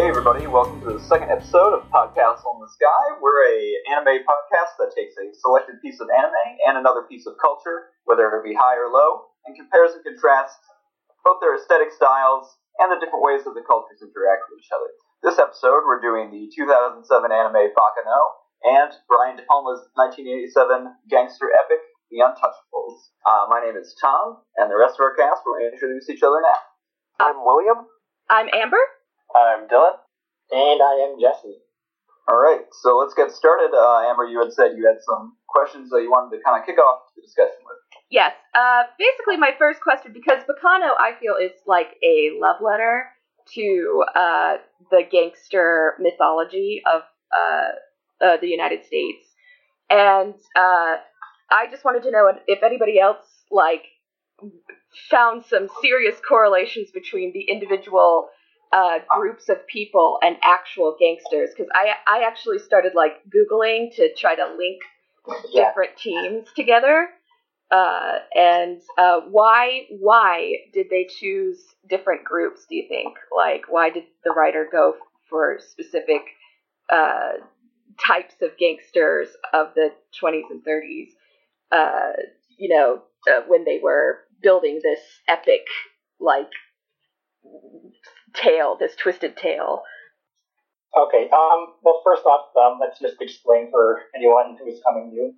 Hey everybody, welcome to the second episode of Podcast on the Sky. We're a anime podcast that takes a selected piece of anime and another piece of culture, whether it be high or low, and compares and contrasts both their aesthetic styles and the different ways that the cultures interact with each other. This episode, we're doing the 2007 anime Baccano and Brian De Palma's 1987 gangster epic, The Untouchables. Uh, my name is Tom, and the rest of our cast will introduce each other now. I'm William. I'm Amber. I'm Dylan. And I am Jesse. All right, so let's get started. Uh, Amber, you had said you had some questions that you wanted to kind of kick off the discussion with. Yes. Uh, basically, my first question, because Baccano, I feel, is like a love letter to uh, the gangster mythology of uh, uh, the United States, and uh, I just wanted to know if anybody else like found some serious correlations between the individual uh, groups of people and actual gangsters. Because I I actually started like googling to try to link Yeah. different teams together. Uh, and uh, why why did they choose different groups? Do you think like why did the writer go for specific uh, types of gangsters of the 20s and 30s? Uh, you know, uh, when they were building this epic like tale, this twisted tale. Okay. Um. Well, first off, um, let's just explain for anyone who is coming new.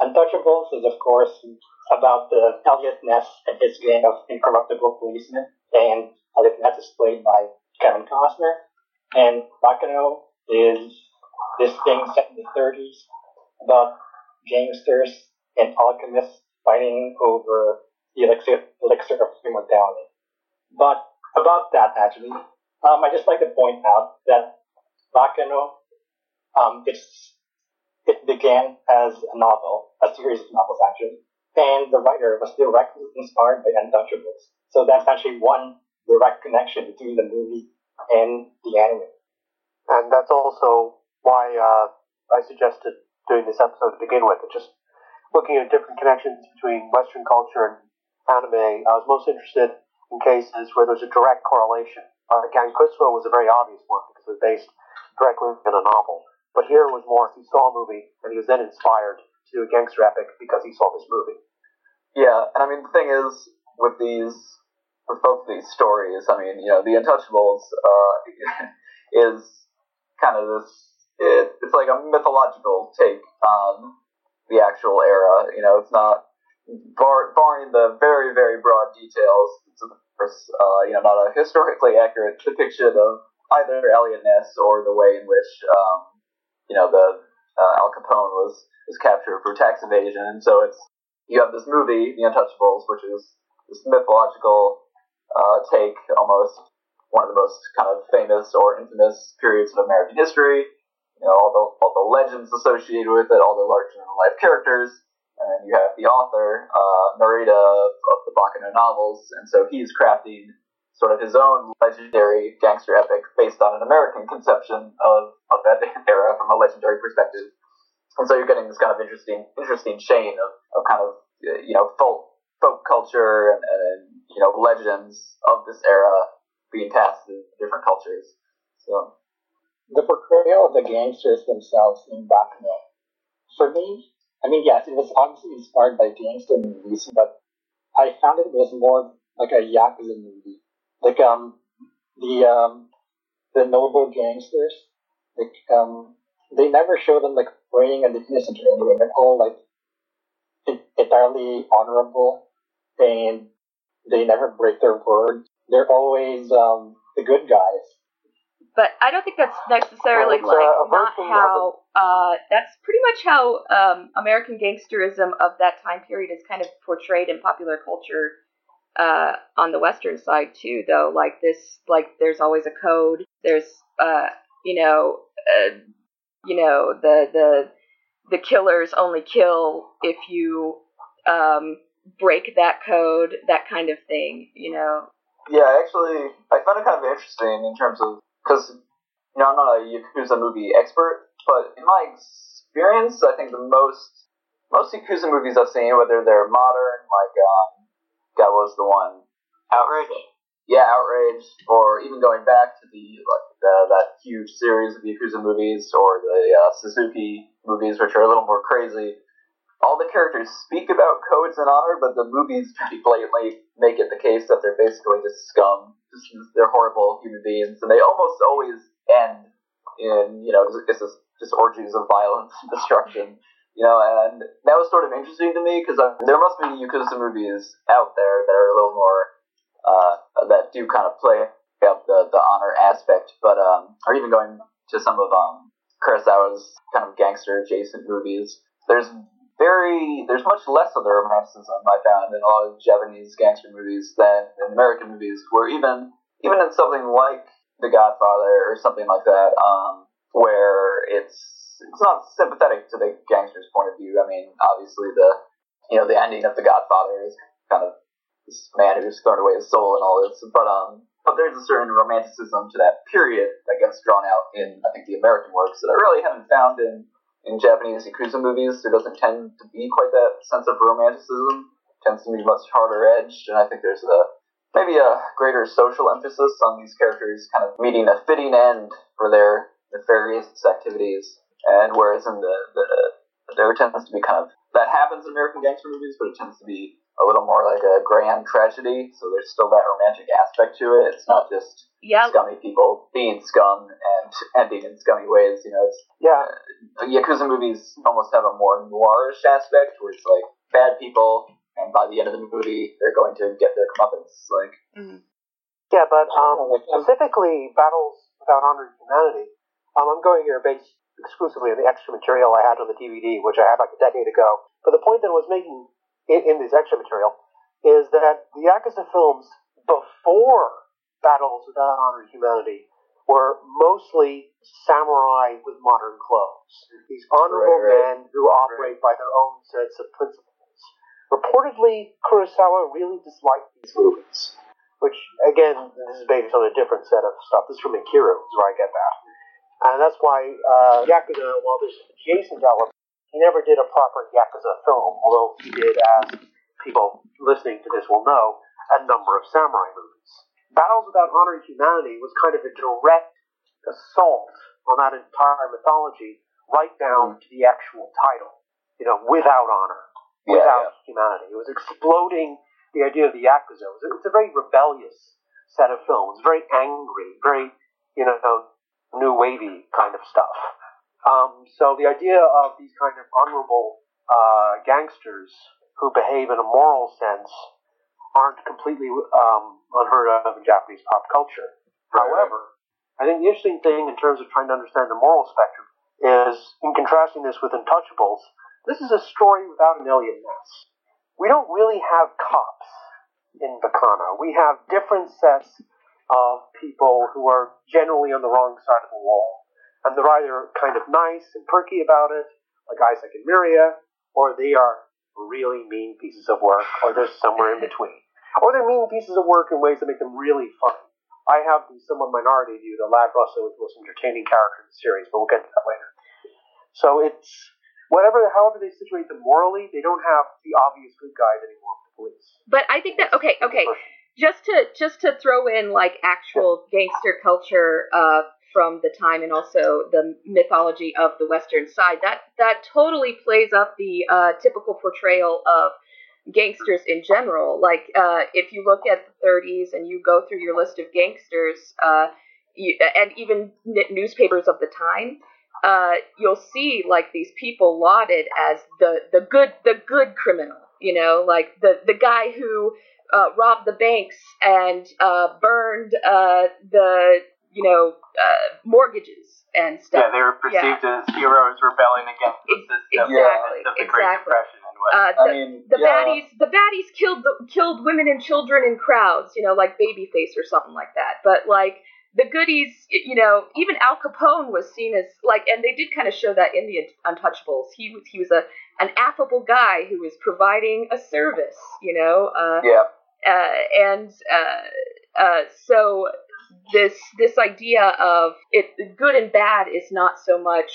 Untouchables is, of course, about the Eliot Ness and his gang of incorruptible policemen, and Eliot Ness is played by Kevin Costner. And Baccano is this thing set in the 30s about gangsters and alchemists fighting over the elixir, elixir of immortality. But about that, actually, um, I just like to point out that Baccano, um, it's it began as a novel, a series of novels actually, and the writer was directly inspired by Untouchables. So that's actually one direct connection between the movie and the anime. And that's also why uh, I suggested doing this episode to begin with. Just looking at different connections between Western culture and anime, I was most interested in cases where there's a direct correlation. Uh, Gankutsuou was a very obvious one because it was based directly in a novel. But here it was more he saw a movie and he was then inspired to do a gangster epic because he saw this movie. Yeah, and I mean the thing is with these with both these stories, I mean you know the Untouchables uh, is kind of this it, it's like a mythological take on the actual era. You know, it's not bar, barring the very very broad details. It's of course uh, you know not a historically accurate depiction of either Eliot Ness or the way in which um, you know the uh, Al Capone was was captured for tax evasion, and so it's you have this movie, The Untouchables, which is this mythological uh, take, almost one of the most kind of famous or infamous periods of American history. You know, all the all the legends associated with it, all the larger than life characters, and then you have the author, uh, of, the Baccano novels, and so he's crafting sort of his own legendary gangster epic based on an American conception of, of that era from a legendary perspective. And so you're getting this kind of interesting interesting chain of, of kind of uh, you know folk folk culture and, and you know legends of this era being passed to different cultures. So The portrayal of the gangsters themselves in Baccano, for me, I mean, yes, it was obviously inspired by gangster movies, but I found it was more like a yakuza movie. Like um, the um, the noble gangsters, like um, they never show them like praying and the innocent or anything. They're all like entirely honorable, and they never break their word. They're always um the good guys. But I don't think that's necessarily Well, like uh, not how. Uh, that's pretty much how um, American gangsterism of that time period is kind of portrayed in popular culture uh, on the Western side too. Though, like this, like there's always a code. There's, uh, you know, uh, you know the the the killers only kill if you um, break that code. That kind of thing. You know. yeah, actually, I found it kind of interesting in terms of because you know I'm not a Yakuza movie expert, but in my experience, I think the most most Yakuza movies I've seen, whether they're modern, like um, that was the one Outrage. yeah, outrage, or even going back to the like the, that huge series of Yakuza movies or the uh, Suzuki movies, which are a little more crazy. All the characters speak about codes and honor, but the movies pretty blatantly make it the case that they're basically just scum. Just, they're horrible human beings, and they almost always end in you know it's just, just orgies of violence and destruction. You know, and that was sort of interesting to me because there must be Yakuza movies out there that are a little more uh, that do kind of play up the, the honor aspect, but um, or even going to some of um, Kurosawa's kind of gangster adjacent movies. There's very there's much less of the romanticism I found in a lot of Japanese gangster movies than in American movies, where even even in something like The Godfather or something like that, um, where it's it's not sympathetic to the gangster's point of view. I mean, obviously the you know the ending of The Godfather is kind of this man who's thrown away his soul and all this, but um, but there's a certain romanticism to that period that gets drawn out in I think the American works that I really haven't found in in Japanese Yakuza movies, there doesn't tend to be quite that sense of romanticism. It tends to be much harder edged, and I think there's a maybe a greater social emphasis on these characters kind of meeting a fitting end for their nefarious activities. And whereas in the, the there tends to be kind of that happens in American gangster movies, but it tends to be a little more like a grand tragedy. So there's still that romantic aspect to it. It's not just yeah. scummy people being scum and ending in scummy ways. You know, it's Yeah, Yakuza movies almost have a more noirish aspect where it's like bad people, and by the end of the movie, they're going to get their comeuppance. Like, Mhm. yeah, but um, um, specifically Battles Without Honor and Humanity. Um, I'm going here based exclusively on the extra material I had on the DVD, which I had like a decade ago. But the point that I was making in, in this extra material is that the Yakuza films before Battles Without Honor and Humanity were mostly samurai with modern clothes. These honorable Right, right. men who operate by their own sets of principles. Reportedly, Kurosawa really disliked these movies, which, again, this is based on a different set of stuff. This is from Ikiru, is where I get that. And that's why uh, Yakuza, while there's adjacent elements, he never did a proper Yakuza film, although he did, as people listening to this will know, a number of samurai movies. Battles Without Honor and Humanity was kind of a direct assault on that entire mythology, right down hmm. to the actual title. You know, without honor, Yeah, without humanity. It was exploding the idea of the Yakuza. It was a, it's a very rebellious set of films, very angry, very, you know, new wavy kind of stuff. Um, so the idea of these kind of honorable uh, gangsters who behave in a moral sense aren't completely um, unheard of in Japanese pop culture. However, I think the interesting thing in terms of trying to understand the moral spectrum is, in contrasting this with Untouchables, this is a story without an Eliot Ness. We don't really have cops in Baccano. We have different sets of people who are generally on the wrong side of the wall. And they're either kind of nice and perky about it, like Isaac and Miria, or they are really mean pieces of work, or they're somewhere in between. Or they're mean pieces of work in ways that make them really funny. I have the somewhat minority view that Ladd Russo is the most entertaining character in the series, but we'll get to that later. So it's whatever, however they situate them morally, they don't have the obvious good guys anymore with the police. But I think that okay, okay. Just to just to throw in like actual gangster culture uh, from the time and also the mythology of the Western side, that that totally plays up the uh, typical portrayal of gangsters in general. Like uh, if you look at the 30s and you go through your list of gangsters, uh, you, and even newspapers of the time, uh, you'll see like these people lauded as the the good the good criminal. You know, like the the guy who uh, robbed the banks and uh, burned the you know uh, mortgages and stuff. Yeah, they were perceived as heroes rebelling against the Ex- system exactly, of the Great. Depression and what. Uh, I the, mean, the yeah, baddies, the baddies killed the, killed women and children in crowds, you know, like Babyface or something like that. But like the goodies, you know, even Al Capone was seen as like, and they did kind of show that in the Untouchables. He was he was a an affable guy who was providing a service, you know. Uh, yeah, uh, and uh, uh, so this this idea of it good and bad is not so much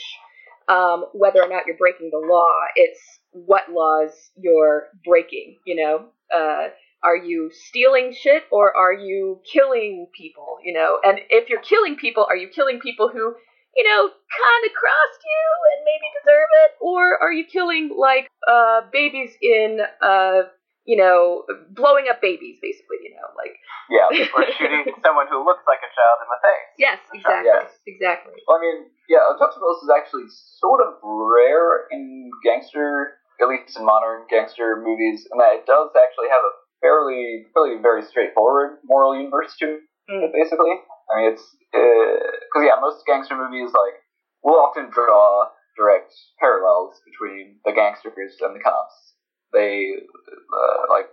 um, whether or not you're breaking the law; it's what laws you're breaking. You know, uh, are you stealing shit or are you killing people? You know, and if you're killing people, are you killing people who you know, kind of crossed you and maybe deserve it, or are you killing like uh babies in uh you know blowing up babies basically, you know, like Yeah. or shooting someone who looks like a child in the face. yes, exactly, Yes. exactly. Well, I mean, yeah, Untouchables is actually sort of rare in gangster, at least in modern gangster movies, in that it does actually have a fairly, fairly very straightforward moral universe to it, basically. I mean, it's, uh, because, yeah, most gangster movies, like, will often draw direct parallels between the gangsters and the cops. They, uh, like,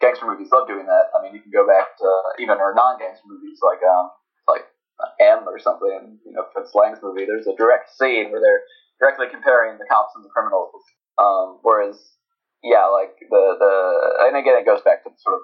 gangster movies love doing that. I mean, you can go back to even our non-gangster movies, like, um, like M or something, you know, Fritz Lang's movie, there's a direct scene where they're directly comparing the cops and the criminals. Um, whereas, yeah, like the the and again it goes back to sort of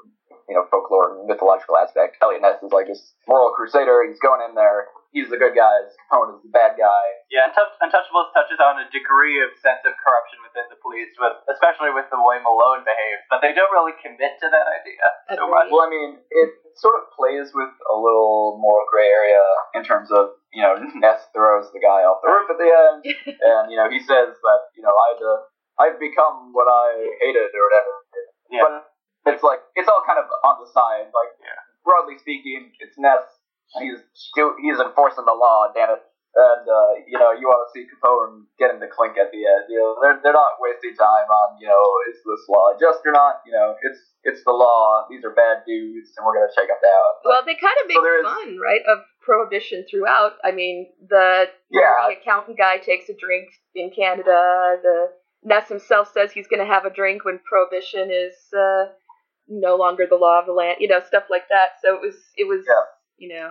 you know folklore and mythological aspect. Eliot Ness is like this moral crusader. He's going in there. He's the good guy. Capone is the bad guy. Yeah, Untouch- Untouchables touches on a degree of sense of corruption within the police, with especially with the way Malone behaves, but they don't really commit to that idea so much. Well, I mean, it sort of plays with a little moral gray area in terms of you know Ness throws the guy off the roof at the end. and you know he says that you know I'd uh, I've become what I hated or whatever. Yeah. But it's like it's all kind of on the side. Like Yeah. broadly speaking, it's Ness. He's still he's enforcing the law. Damn it. And uh, you know you want to see Capone getting the clink at the end. You know they're they're not wasting time on you know is this law just or not. You know it's it's the law. These are bad dudes, and we're gonna take them down. Well, they kind of make So there is- fun, right, of prohibition throughout. I mean, the Yeah. the accountant guy takes a drink in Canada. The Ness himself says he's going to have a drink when prohibition is uh, no longer the law of the land. You know, stuff like that. So it was, it was, Yeah. you know,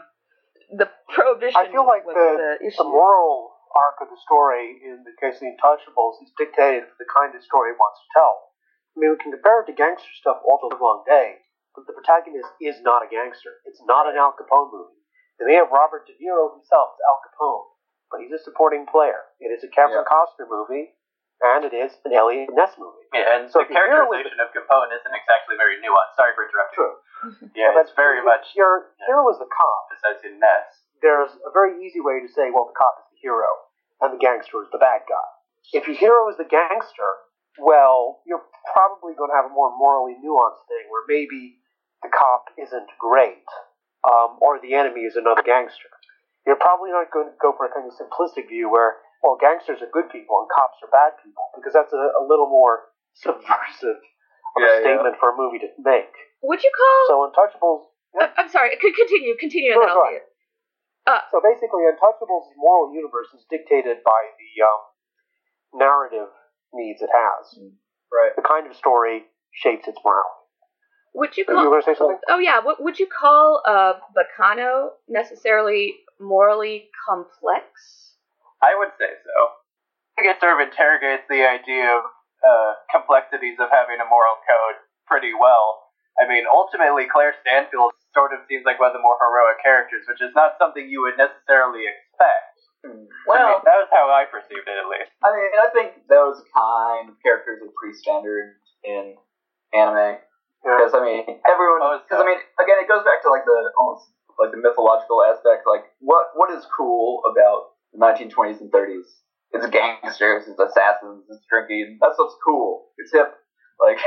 the prohibition. I feel like was the, the issue. the moral arc of the story in the case of the Untouchables is dictated for the kind of story it wants to tell. I mean, we can compare it to gangster stuff all the long day, but the protagonist is not a gangster. It's not an Al Capone movie. They may have Robert De Niro himself as Al Capone, but he's a supporting player. It is a Kevin Yeah. Costner movie, and it is an Eliot Ness movie. Yeah, and So the characterization of Capone isn't exactly very nuanced. Sorry for interrupting. True. Yeah, But it's very much Your hero is the cop. besides in Ness. there's a very easy way to say, well, the cop is the hero and the gangster is the bad guy. If your hero is the gangster, well, you're probably going to have a more morally nuanced thing where maybe the cop isn't great, um, or the enemy is another gangster. You're probably not going to go for a kind of simplistic view where, well, gangsters are good people and cops are bad people, because that's a, a little more subversive of Yeah, a yeah. statement for a movie to make. Would you call? So Untouchables I- I'm sorry. Could continue. Continue, and Sure, then I'll say it. Uh, So basically, Untouchables' moral universe is dictated by the um, narrative needs it has. Right. The kind of story shapes its morality. Would you You call? were going to say something? Oh yeah. What would you call uh, Baccano necessarily morally complex? I would say so. I think it sort of interrogates the idea of uh, complexities of having a moral code pretty well. I mean, ultimately, Claire Stanfield sort of seems like one of the more heroic characters, which is not something you would necessarily expect. I mean, Well, that was how I perceived it, at least. I mean, I think those kind of characters are pretty standard in anime. Because I mean, everyone. Oh, Because I mean, again, it goes back to like the almost like the mythological aspect. Like, what what is cool about the 1920s and 30s? It's gangsters, it's assassins, it's drinking. That stuff's cool. It's hip. Like,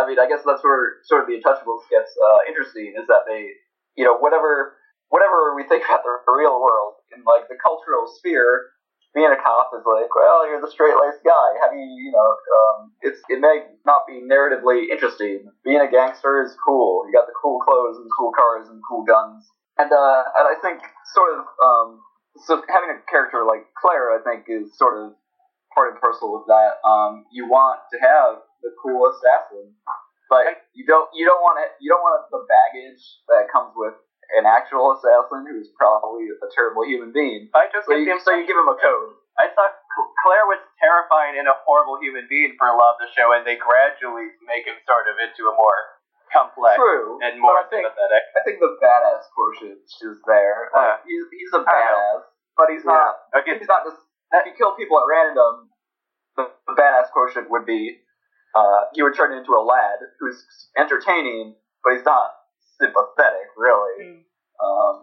I mean, I guess that's where sort of the Untouchables gets uh, interesting. Is that they, you know, whatever whatever we think about the real world in like the cultural sphere, being a cop is like, well, you're the straight laced guy. How do you, you know, um, it's it may not be narratively interesting. Being a gangster is cool. You got the cool clothes and cool cars and cool guns. And uh, and I think sort of um, so having a character like Claire, I think, is sort of part and parcel with that. Um, you want to have the cool assassin, but you don't you don't want it you don't want the baggage that comes with an actual assassin who's probably a terrible human being. I just So you, so you give him a code. I thought Claire was terrifying and a horrible human being for a lot of the show, and they gradually make him sort of into a more complex True, and more but I think sympathetic. I think the badass quotient is there. Uh, he's he's a badass, but he's not. Okay, He's not just. If you kill people at random, the, the badass quotient would be uh, he would turn into a Ladd who's entertaining, but he's not sympathetic, really. Mm. Um,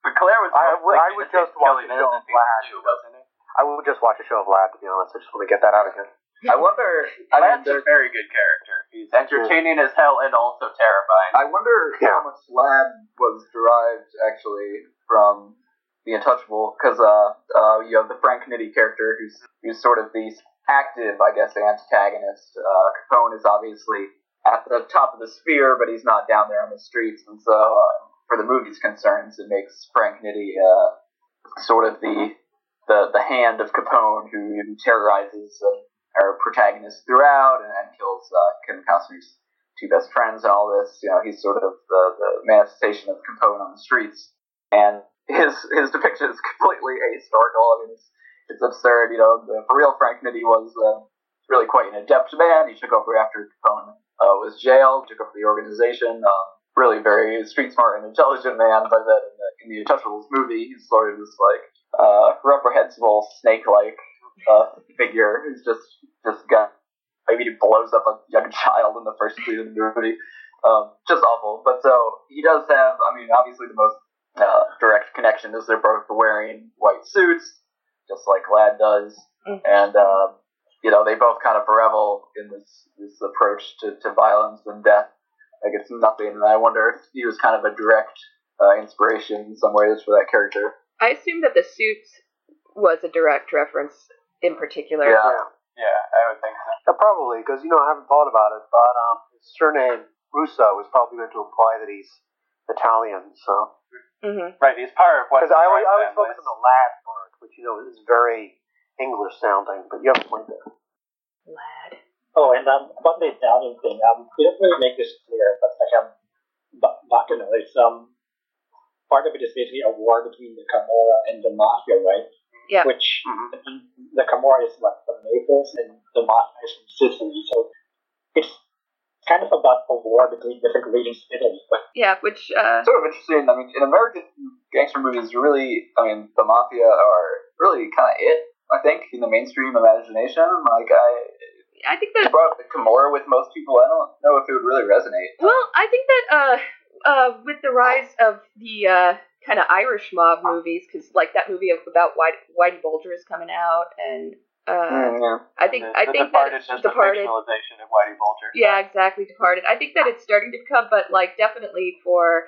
But Claire was I most would- I would just watch a show of Ladd. people too, wasn't? I would just watch a show of Ladd, to be honest. I just want to get that out of again. I wonder. I mean, Ladd's a very good character. He's entertaining as hell and also terrifying. I wonder Yeah. how much Ladd was derived actually from the Untouchable, because uh, uh, you have the Frank Nitti character, who's who's sort of the active, I guess, antagonist. Uh, Capone is obviously at the top of the sphere, but he's not down there on the streets, and so uh, for the movie's concerns, it makes Frank Nitti uh, sort of the the the hand of Capone, who, who terrorizes uh, our protagonist throughout and, and kills uh, Kim Costner's two best friends and all this. You know, he's sort of the, the manifestation of Capone on the streets, and his his depiction is completely ahistorical. I mean, it's, it's absurd. You know, the real Frank Nitti was uh, really quite an adept man. He took over after Capone uh, was jailed, took over the organization. Um, really very street smart and intelligent man. But then in the, in the Untouchables movie, he's sort of this like uh, reprehensible snake-like uh, figure who's just just got maybe he blows up a young child in the first scene of the movie. Um, just awful. But so he does have. I mean, obviously the most uh, direct connection is they're both wearing white suits, just like Ladd does, Mhm. and uh, you know they both kind of revel in this this approach to, to violence and death. Like it's nothing. And I wonder if he was kind of a direct uh, inspiration in some ways for that character. I assume that the suits was a direct reference in particular. Yeah. Yeah. Yeah, I would think so. Yeah, probably, because, you know, I haven't thought about it, but um, his surname, Russo, is probably meant to imply that he's Italian, so. hmm Right, he's part of what Because I always, I always focus on the lad part, which, you know, is very English sounding, but you have a point there. Lad. Oh, and um, about the Italian thing, um, we didn't really make this clear, but like um, Ba- Bacano is um, part of it is basically a war between the Camorra and the Mafia, right? Yeah. Which Mhm. the Camorra is what from Naples and the Mafia is from Sicily, so it's kind of about a war between different regions of Italy. But Yeah, which uh, sort of interesting. I mean, in American gangster movies, really, I mean, the mafia are really kind of it. I think in the mainstream imagination, like I I think that brought up the Camorra with most people. I don't know if it would really resonate. well, I think that uh, uh, with the rise of the uh, kind of Irish mob movies, because like that movie about White Whitey Bulger is coming out, and uh, Mm, yeah. I think the, I the think Departed that is just Departed, a fictionalization of Whitey Bulger. yeah, exactly, Departed. I think that it's starting to come, but like definitely for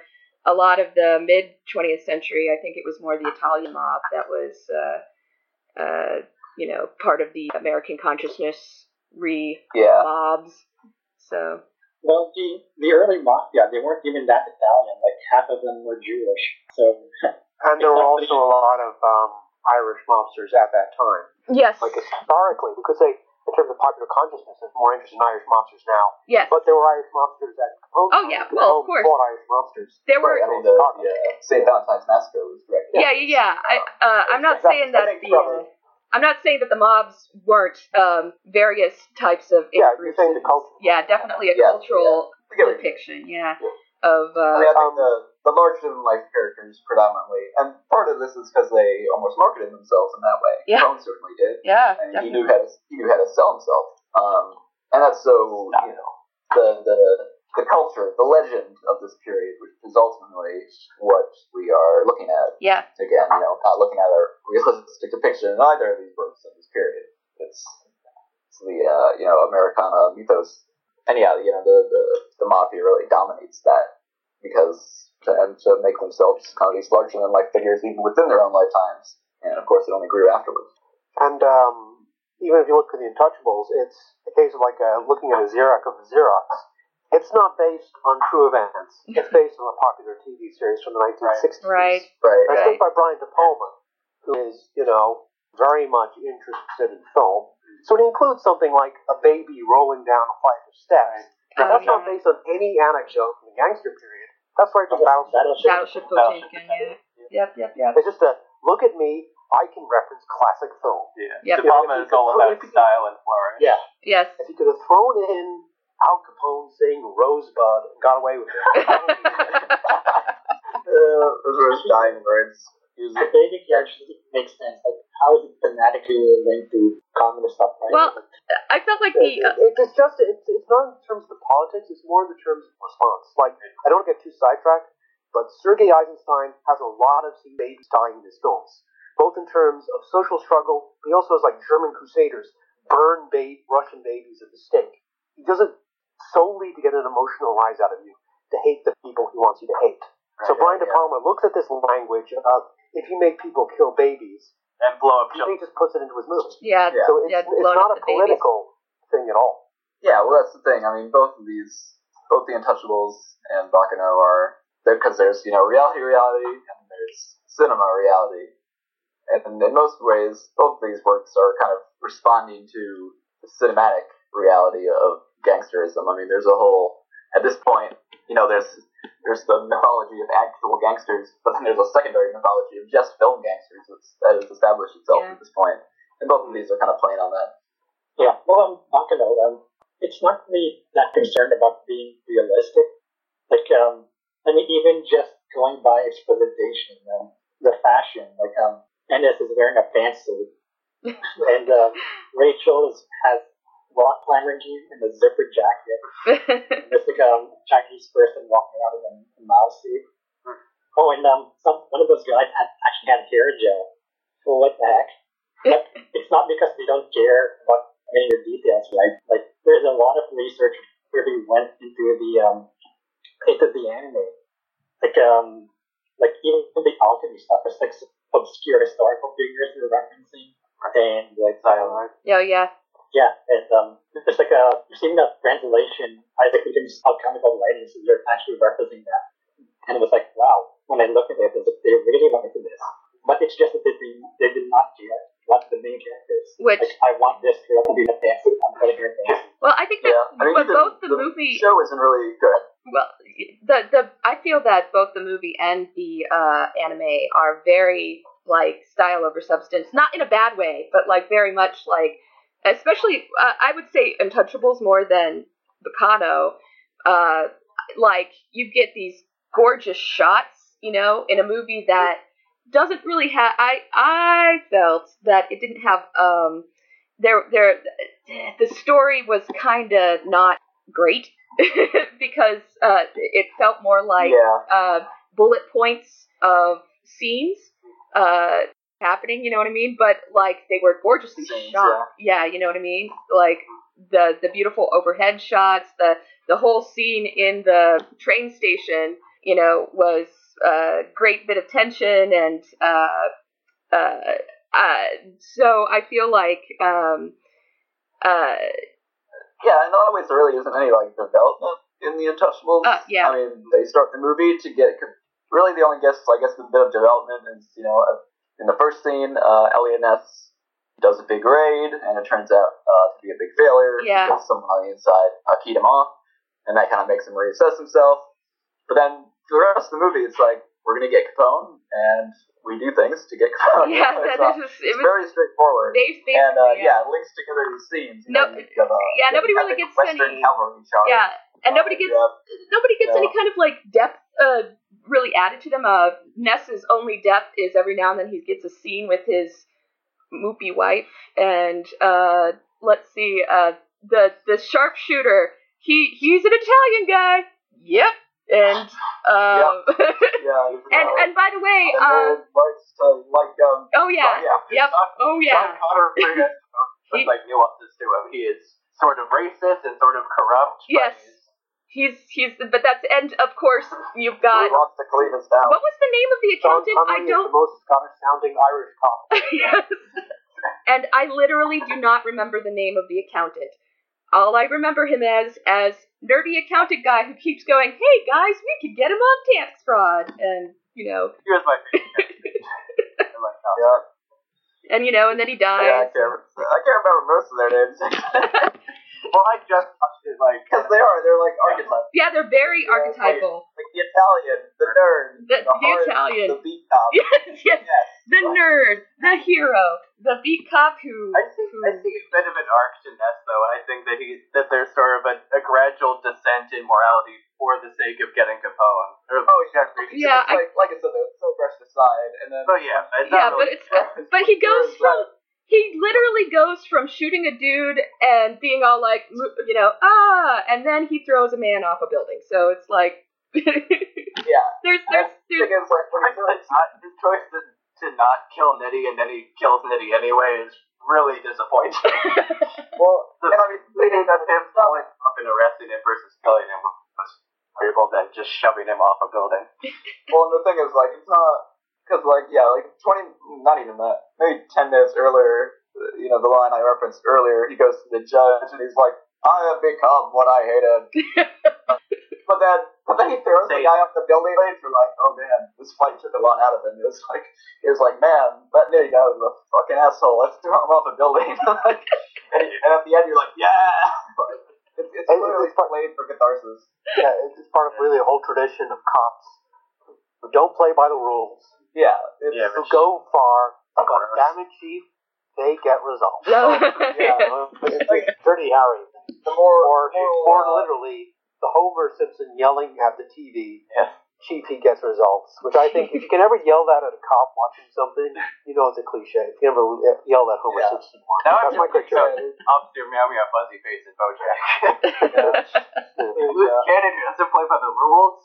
a lot of the mid 20th century, I think it was more the Italian mob that was, uh, uh, you know, part of the American consciousness re Yeah. mobs. So well, the the early Mafia they weren't even that Italian. Like half of them were Jewish. So And there were also a lot of um, Irish mobsters at that time. yes, Like historically, because they, in terms of popular consciousness, there's more interest in Irish mobsters now. yes, But there were Irish mobsters at Capone. Oh, yeah, well, of course. fought Irish mobsters. there were. Right, I mean, the, the uh, St. Valentine's Massacre was directed. Yeah, yeah, yeah. I, uh, I'm not That's- saying that think the. Probably- I'm not saying that the mobs weren't um, various types of Yeah, in-groups you're saying the and- culture. Yeah, definitely a Yeah, cultural I get what you mean. depiction. Yeah, of I uh, mean, I think Um, the, the larger than life characters predominantly, and part of this is because they almost marketed themselves in that way. Yeah. Capone certainly did, yeah, and he knew how to he knew how to sell himself. Um, and that's so you know the the the culture, the legend of this period, which is ultimately what we are looking at. Yeah, Again, you know, not looking at a realistic depiction in either of these books of this period. It's, it's the uh, you know Americana mythos, and yeah, you know the the, the mafia really dominates that because to, and to make themselves kind of these larger than life figures even within their own lifetimes, and of course it only grew afterwards. And um, even if you look at the Untouchables, it's a case of like uh, looking at a Xerox of a Xerox. It's not based on true events. It's based on a popular TV series from the 1960s. Right. Right. And Right. it's by Brian De Palma, who is, you know, very much interested in film. So it includes something like a baby rolling down a flight of steps. Now, Oh, that's not um, based on any anecdote from the gangster period. That's right from Battleship. Battleship. Battleship Potemkin. Yeah. Yep, yep, yep. It's just a look at me. I can reference classic film. Yeah. Yep. De Palma is all about style and flourish. Yeah. Yes. If you could have thrown in Al Capone saying Rosebud and got away with it. Uh, those were his dying words. He was the baby actually makes sense. Like how is it fanatically linked to communist stuff, right? Well, I felt like the. Uh, It- it's just it's it's not in terms of the politics, it's more in the terms of response. Like, I don't want to get too sidetracked, but Sergei Eisenstein has a lot of babies dying in his films, both in terms of social struggle, but he also has like German crusaders burn ba- Russian babies at the stake. He does it solely to get an emotional rise out of you, to hate the people he wants you to hate. so Brian De yeah. Palma looks at this language of if you make people kill babies, and blow up he just puts it into his movie. Yeah, Yeah. So it's, Yeah, it's not a the babies. political thing at all. Yeah, well, that's the thing. I mean, both of these, both the Untouchables and Baccano are because there's you know reality, reality, and there's cinema reality, and in most ways, both of these works are kind of responding to the cinematic reality of gangsterism. I mean, there's a whole at this point, you know, there's there's the mythology of actual gangsters, but then there's a secondary mythology of just film gangsters that's, that has established itself Yeah. at this point, and both of these are kind of playing on that. Yeah, well, um, Baccano, um, it's not me that concerned about being realistic. Like, um, I mean, even just going by its presentation, um, the fashion, like, um, Ennis is wearing a pantsuit, and um, Rachel is, has rock climbing jeans and a zipper jacket. And there's like a Chinese person walking around in a, a mouse suit. Oh, and um, some one of those guys had actually had hair gel. Well, what the heck? But it's not because they don't care about any of the details, right? Like there's a lot of research where we went into the um into the anime. Like um like even the alchemy stuff, it's like obscure historical figures they're referencing. And like um, oh yeah. Yeah, and um it's like a you're seeing that translation Isaac Newton's alchemical writings and you're actually referencing that. And it was like, wow, when I look at it, it's like they really went into this. But it's just that they, did- they did not care what the main characters. Which Like, I want this girl to be the dancer. I'm putting her in dance. well, I think that Yeah, I mean, but even both the, movie show isn't really good. well the the I feel that both the movie and the uh, anime are very like style over substance, not in a bad way, but like very much like especially uh, I would say Untouchables more than Baccano. Uh, like you get these gorgeous shots, you know, in a movie that doesn't really have. I I felt that it didn't have um there there the story was kind of not great because uh, it felt more like yeah, uh, bullet points of scenes uh, happening. You know what I mean? But like they were gorgeously Scenes, shot. Yeah. you know what I mean. Like the the beautiful overhead shots, the the whole scene in the train station. You know, was a great bit of tension and. Uh, uh, uh, so I feel like um, uh, yeah. In a lot of ways, there really isn't any like development in the Untouchables. Uh, yeah. I mean, they start the movie to get really the only guess, I guess, the bit of development is you know uh, in the first scene, uh, Eliot Ness does a big raid, and it turns out uh, to be a big failure Yeah. because someone on the inside uh, keyed him off, and that kind of makes him reassess himself. But then for the rest of the movie, it's like we're gonna get Capone, and we do things to get Capone. yeah, it's, that is it was very straightforward. bas- basically and uh, yeah. yeah, it links together these scenes. No- know, have, uh, yeah, nobody really gets Western any- cavalry charge. Yeah, and nobody Uh, gets have- nobody gets any kind of like depth uh really added to them. Uh Ness's only depth is every now and then he gets a scene with his moopy wife and uh let's see, uh the the sharpshooter, he he's an Italian guy. Yep. And um yeah, and and by the way, uh likes to like um oh yeah. yeah, Yep. Oh yeah. Has He- like nuances to him. He is sort of racist and sort of corrupt. but Yes. He's- He's but that's and of course you've got wants to clean us down. what was the name of the accountant? I don't the most Scottish sounding Irish cop. yes. And I literally do not remember the name of the accountant. All I remember him as as nerdy accountant guy who keeps going, "Hey guys, we could get him on tax fraud," and you know, He was my favorite. like how- Yeah, and you know, and then he yeah, I can't, I can't remember most of their names Well, I just watched it like because they are they're like archetypes. yeah, they're very Yeah, it's archetypal. Like the Italian, the nerd, The, the, hard- Italian, the beat cop. yes, yes, Yes. the nerd, the hero, the beat cop who. I see, who I see a bit of an arc to Ness, though. I think that he that there's sort of a, a gradual descent in morality for the sake of getting Capone. Or, Oh yeah, Yeah, It's like like I said, they're so brushed aside, and then Oh yeah, it's yeah, not but really, it's but he goes from he literally goes from shooting a dude and being all like, you know, ah, and then he throws a man off a building. So it's like, Yeah. there's there's I there's think it's like when His he choice not- his choice to, to not kill Nitti and then he kills Nitti anyway is really disappointing. well, the and I mean, thinking of him falling up and arresting him versus killing him was valuable than just shoving him off a building. well, and the thing is, like, it's not because, like, yeah, like twenty, not even that, maybe ten minutes earlier, uh, you know, the line I referenced earlier, he goes to the judge and he's like, "I have become what I hated," but then, but then he throws the guy off the building. And you're like, "Oh man, this fight took a lot out of him." It was like, it was like, man, that Nitti guy was a fucking asshole. Let's throw him off the building. like, and, and at the end, you're like, yeah. It's, it's And literally it's part- played for catharsis. Yeah, it's it's part of really a whole tradition of cops who don't play by the rules, Yeah, it's, Yeah, who go far, but Course. damn chief, they get results. Yeah. yeah, it's like Dirty Harry. the more, Or, more, more uh, literally, the Homer Simpson yelling at the TV, Yeah. chief, he gets results. Which I think, if you can ever yell that at a cop watching something, you know it's a cliche. If you ever yell at Homer Yeah. Simpson once, Now I'm that's my just criteria. Officer Meow Meow Fuzzy Face and Bojack. And, Loose uh, cannon who doesn't play by the rules.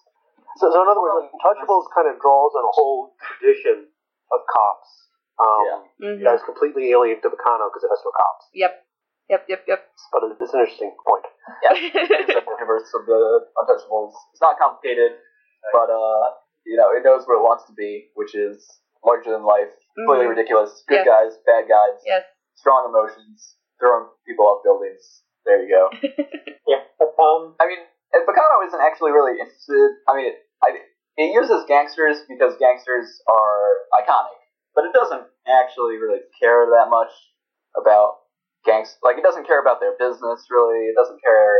So, so in other words, like, Untouchables kind of draws on a whole tradition of cops. Um, Yeah. Mhm. That is completely alien to Baccano because it has no cops. Yep. Yep. Yep. Yep. But it's an interesting point. it's the universe of the Untouchables. It's not complicated, but uh, you know, it knows where it wants to be, which is larger than life, completely Mhm. ridiculous. Good Yes. guys, bad guys, yes. strong emotions, throwing people off buildings. There you go. Yeah, um, I mean, and Baccano isn't actually really interested. I mean, I, it uses gangsters because gangsters are iconic, but it doesn't actually really care that much about gangs. Like, it doesn't care about their business really. It doesn't care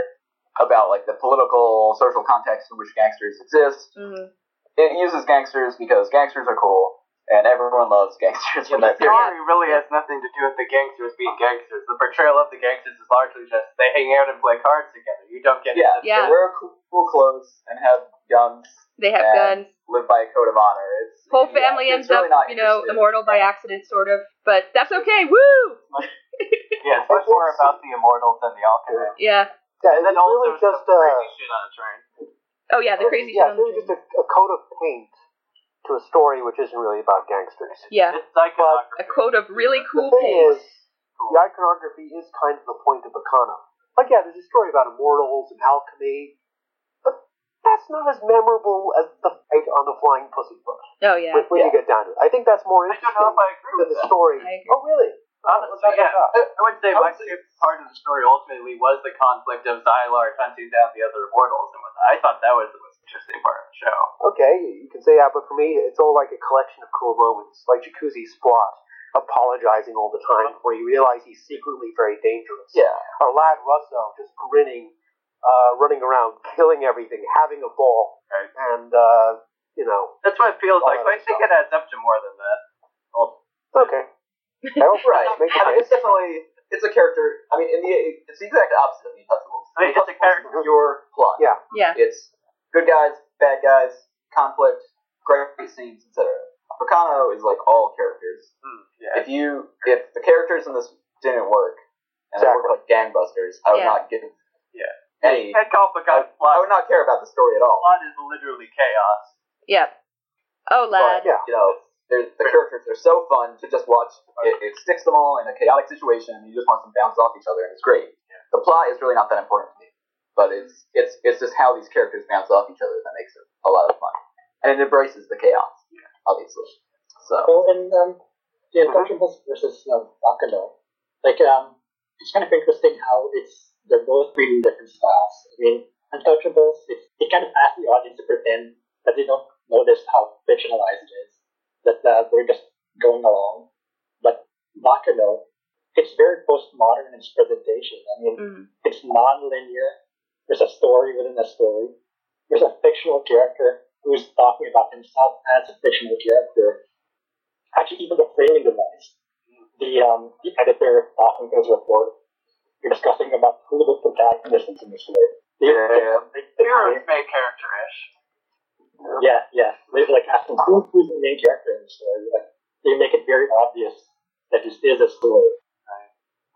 about like the political, social context in which gangsters exist. Mhm. It uses gangsters because gangsters are cool, and everyone loves gangsters from the that story really has nothing to do with the gangsters being gangsters. The portrayal of the gangsters is largely just they hang out and play cards together. You don't get Yeah, into Yeah. they wear cool, cool clothes and have guns, They have and guns. live by a code of honor. It's Whole yeah, family it's ends really up, you know, immortal by accident, sort of. But that's okay. Woo! Yeah, it's much more about the immortals than the alchemists. Yeah. Yeah, And then it's also really just some uh, crazy shit on a train. Oh yeah, the crazy yeah, shit on it's the really train. just a, a coat of paint to a story which isn't really about gangsters. Yeah. It's iconography. A quote of really cool the thing is, the iconography is kind of the point of Baccano. Like, yeah, there's a story about immortals and alchemy, but that's not as memorable as the fight on the flying pussyfoot Oh yeah. when, when you get down to it. I think that's more I interesting don't know if I agree than with the that. story. I agree. Oh, really? Honestly, yeah. I I would say I my favorite part of the story ultimately was the conflict of Szilard hunting down the other immortals, and I thought that was the most interesting part of the show. Okay, you can say that, but for me, it's all like a collection of cool moments, like Jacuzzi Splot, apologizing all the time before you realize he's secretly very dangerous. Yeah, Our Ladd Russo just grinning, uh, running around, killing everything, having a ball, Right. and, uh, you know, That's what it feels like, but I think stuff. it adds up to more than that. Well, okay. I hope right. Make I mean, it's definitely it's a character. I mean, in the it's the exact opposite of the Untouchables. I mean, it's a Untouchables is character. Pure plot. Yeah. Yeah. It's good guys, bad guys, conflict, great scenes, etc. Baccano is like all characters. hmm, yeah. If you if the characters in this didn't work and they worked Exactly. like gangbusters, I would Yeah. not give Yeah. any. Head conflict I, on I would not care about the story at all. plot is literally chaos. Yep. Oh lad. Yeah. You know, the characters are so fun to just watch. It, it sticks them all in a chaotic situation. and You just want them to bounce off each other, and it's great. The plot is really not that important to me, but it's it's it's just how these characters bounce off each other that makes it a lot of fun, and it embraces the chaos, obviously. So well, in um, the Untouchables versus um, Baccano, like um, it's kind of interesting how it's they're both really different styles. I mean, Untouchables, it's, it kind of asks the audience to pretend that they don't notice how fictionalized it is, that uh, they're just going along. But Baccano, it's very postmodern in its presentation. I mean, Mhm. it's non-linear. There's a story within a story. There's a fictional character who's talking about himself as a fictional character. Actually, even the framing device, the um, the editor talking to his report, you're discussing about who the protagonist is in the story. Yeah. Heroes main character-ish. yeah, yeah. They're like asking who, who's the main character in the story. Like, they make it very obvious that this is a story.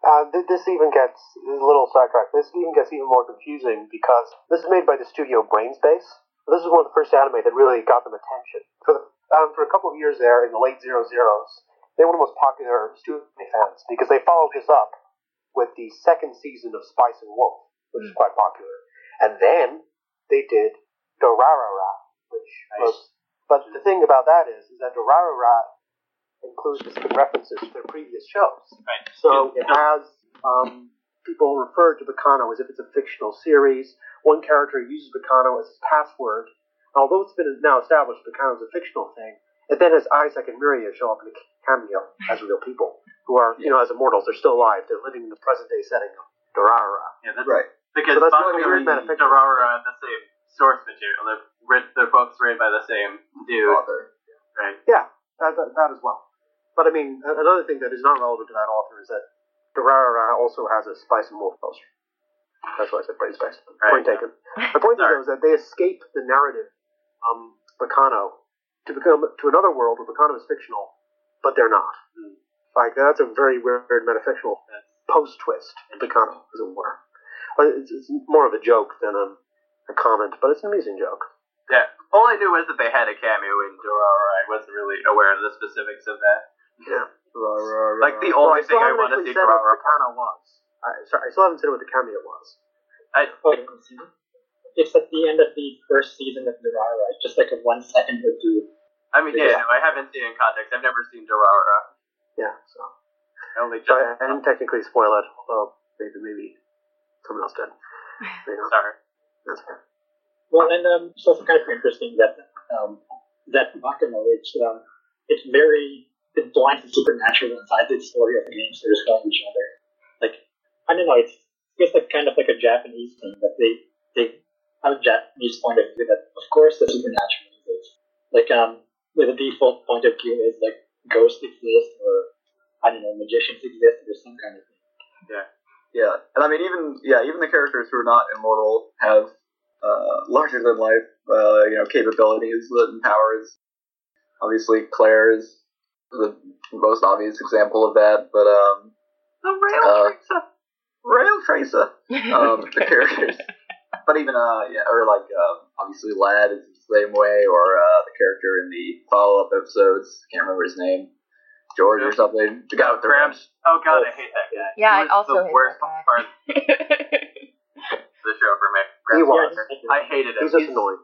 Uh, th- this even gets this is a little sidetrack. This even gets even more confusing because this is made by the studio Brain's Base. This is one of the first anime that really got them attention. For the, um, for a couple of years there in the late zero zeros, they were one of the most popular studio fans because they followed this up with the second season of Spice and Wolf, which is quite popular, and then they did Durarara, which Nice. was. But the thing about that is, is that Durarara includes references to their previous shows. Right. So it has um, people refer to Baccano as if it's a fictional series. One character uses Baccano as his password. Although it's been now established Baccano is a fictional thing, it then has Isaac and Miria show up in a cameo as real people who are, you know, as immortals. They're still alive. They're living in the present day setting of Durarara. Yeah, that's Right. because So that's Baccano really weird and metafiction. Durarara the same source material. They're they're both written by the same dude, Author. right? Yeah, that, that, that as well. But I mean, another thing that is not relevant to that author is that Durarara also has a Spice and Wolf poster. That's why I said brain. Right. Point taken. The point Sorry. is, though, is that they escape the narrative, um, Baccano, to become to another world where Baccano is fictional, but they're not. Hmm. Like that's a very weird metafictional That's- post twist, Baccano, as it were. It's, it's more of a joke than a, a comment, but it's an amusing joke. Yeah. All I knew was that they had a cameo in Durarara. I wasn't really aware of the specifics of that. Yeah. Like the only I still thing I haven't want to see said what Durarara. Was. I, sorry, I still haven't said what the cameo was. I, Oh, you haven't seen it? It's at the end of the first season of Durarara. It's just like a one second or two. I mean, yeah, no, I haven't seen it in context. I've never seen Durarara. Yeah, so. I only So just. I, I didn't technically spoil it, although maybe maybe someone else did. You know, Sorry. that's fair. Well, and um, it's also kind of interesting that um, that Baccano, it's um, it's very it blinds the supernatural inside the story of the games that are just killing each other. Like I don't know, it's just like kind of like a Japanese thing that they they have a Japanese point of view that of course the supernatural exists. Like um, the default point of view is like ghosts exist or I don't know magicians exist or some kind of thing. Yeah. Yeah, and I mean, even yeah, even the characters who are not immortal have uh, larger than life, uh, you know, capabilities and powers. Obviously, Claire is the most obvious example of that, but um, The rail Uh, tracer. Rail Tracer, um, the characters, but even uh, yeah, or like um, obviously Ladd is the same way, or uh, the character in the follow-up episodes, can't remember his name, George or something, the guy with the Graham. wrench. Oh god, I hate that guy. Yeah, He I also the hate worst that guy. part of the show for me. He was. I hated him. He's just annoying.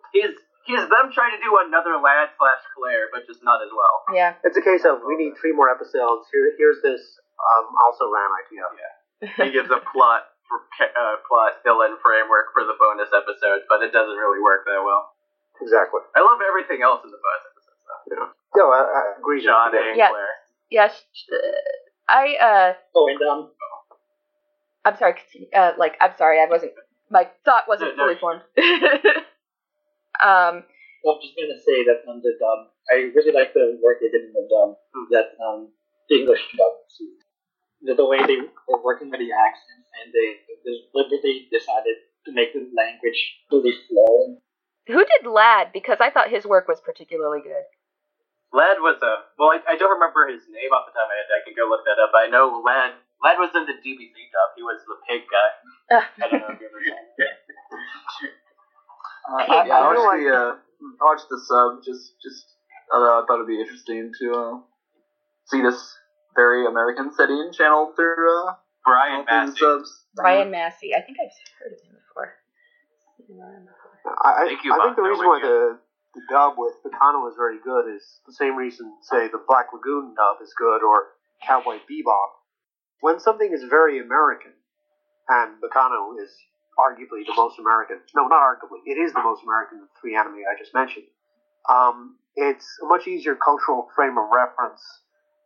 He's he's them trying to do another Ladd slash Claire, but just not as well. yeah. It's a case of we need three more episodes. Here, here's this um, also ran idea. Yeah. He gives a plot for uh, plot villain framework for the bonus episodes, but it doesn't really work that well. Exactly. I love everything else in the bonus episodes though. No, I, I agree. John with you. and Yeah. Claire. Yes. I uh Oh, and um, I'm sorry. Uh, like I'm sorry, I wasn't my thought wasn't No, no. fully formed. um Well, I'm just gonna say that um, the dub. I really like the work they did in the dub. That um, the English dub. The, the way they were working with the accents, and they deliberately decided to make the language really flowing. who did Ladd? Because I thought his work was particularly good. Ladd was a well, I, I don't remember his name off the top of my head. I can go look that up. I know Ladd. Ladd was in the DBC dub. He was the pig guy. I don't know if you ever saw him. Uh, Hey, yeah, I I feel watched the uh, I watched the sub. Just just I know. I thought it'd be interesting to uh, see this very American setting channeled through uh, Brian through the Massey. subs. Ryan Massey. I think I've heard of him before. I, I, Thank you, I think the reason why the, the dub with Baccano is very good is the same reason, say, the Black Lagoon dub is good or Cowboy Bebop. When something is very American, and Baccano is arguably the most American, no, not arguably, it is the most American of the three anime I just mentioned, um, it's a much easier cultural frame of reference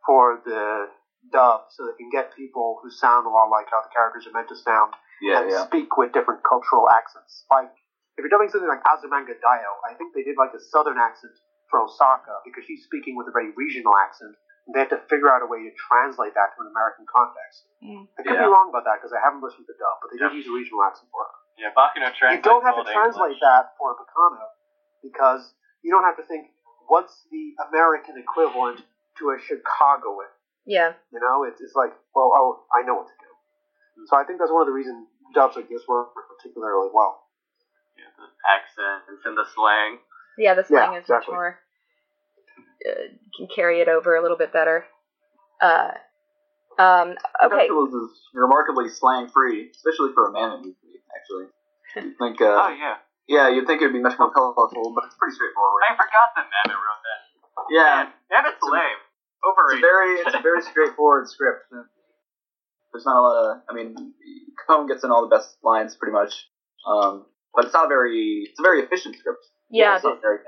for the dub so they can get people who sound a lot like how the characters are meant to sound Yeah, and yeah. speak with different cultural accents. Like, if you're dubbing something like Azumanga Daioh, I think they did like a southern accent for Osaka because she's speaking with a very regional accent. And they had to figure out a way to translate that to an American context. Mm. I could Yeah. be wrong about that because I haven't listened to the dub, but they did Yeah. use a regional accent for her. Yeah, Baccano You don't have to translate English. that for a Baccano because you don't have to think what's the American equivalent to a Chicagoan. Yeah. You know, it's, it's like, well, oh, I know what to do. So I think that's one of the reasons jobs like this work particularly well. Yeah, the accents and the slang. Yeah, the slang Yeah, is much more. Uh, can carry it over a little bit better. Uh, um, okay. Untouchables is remarkably slang free, especially for a man movie. Actually, you think, uh, Oh yeah, yeah, you'd think it'd be much more colorful, but it's pretty straightforward. I forgot that Mamet wrote that. Yeah, Man, Mamet's lame. it's a Overrated. very, it's a very straightforward script. There's not a lot of, I mean, Cohn gets in all the best lines pretty much, um, but it's not very, it's a very efficient script. Yeah, it's not very,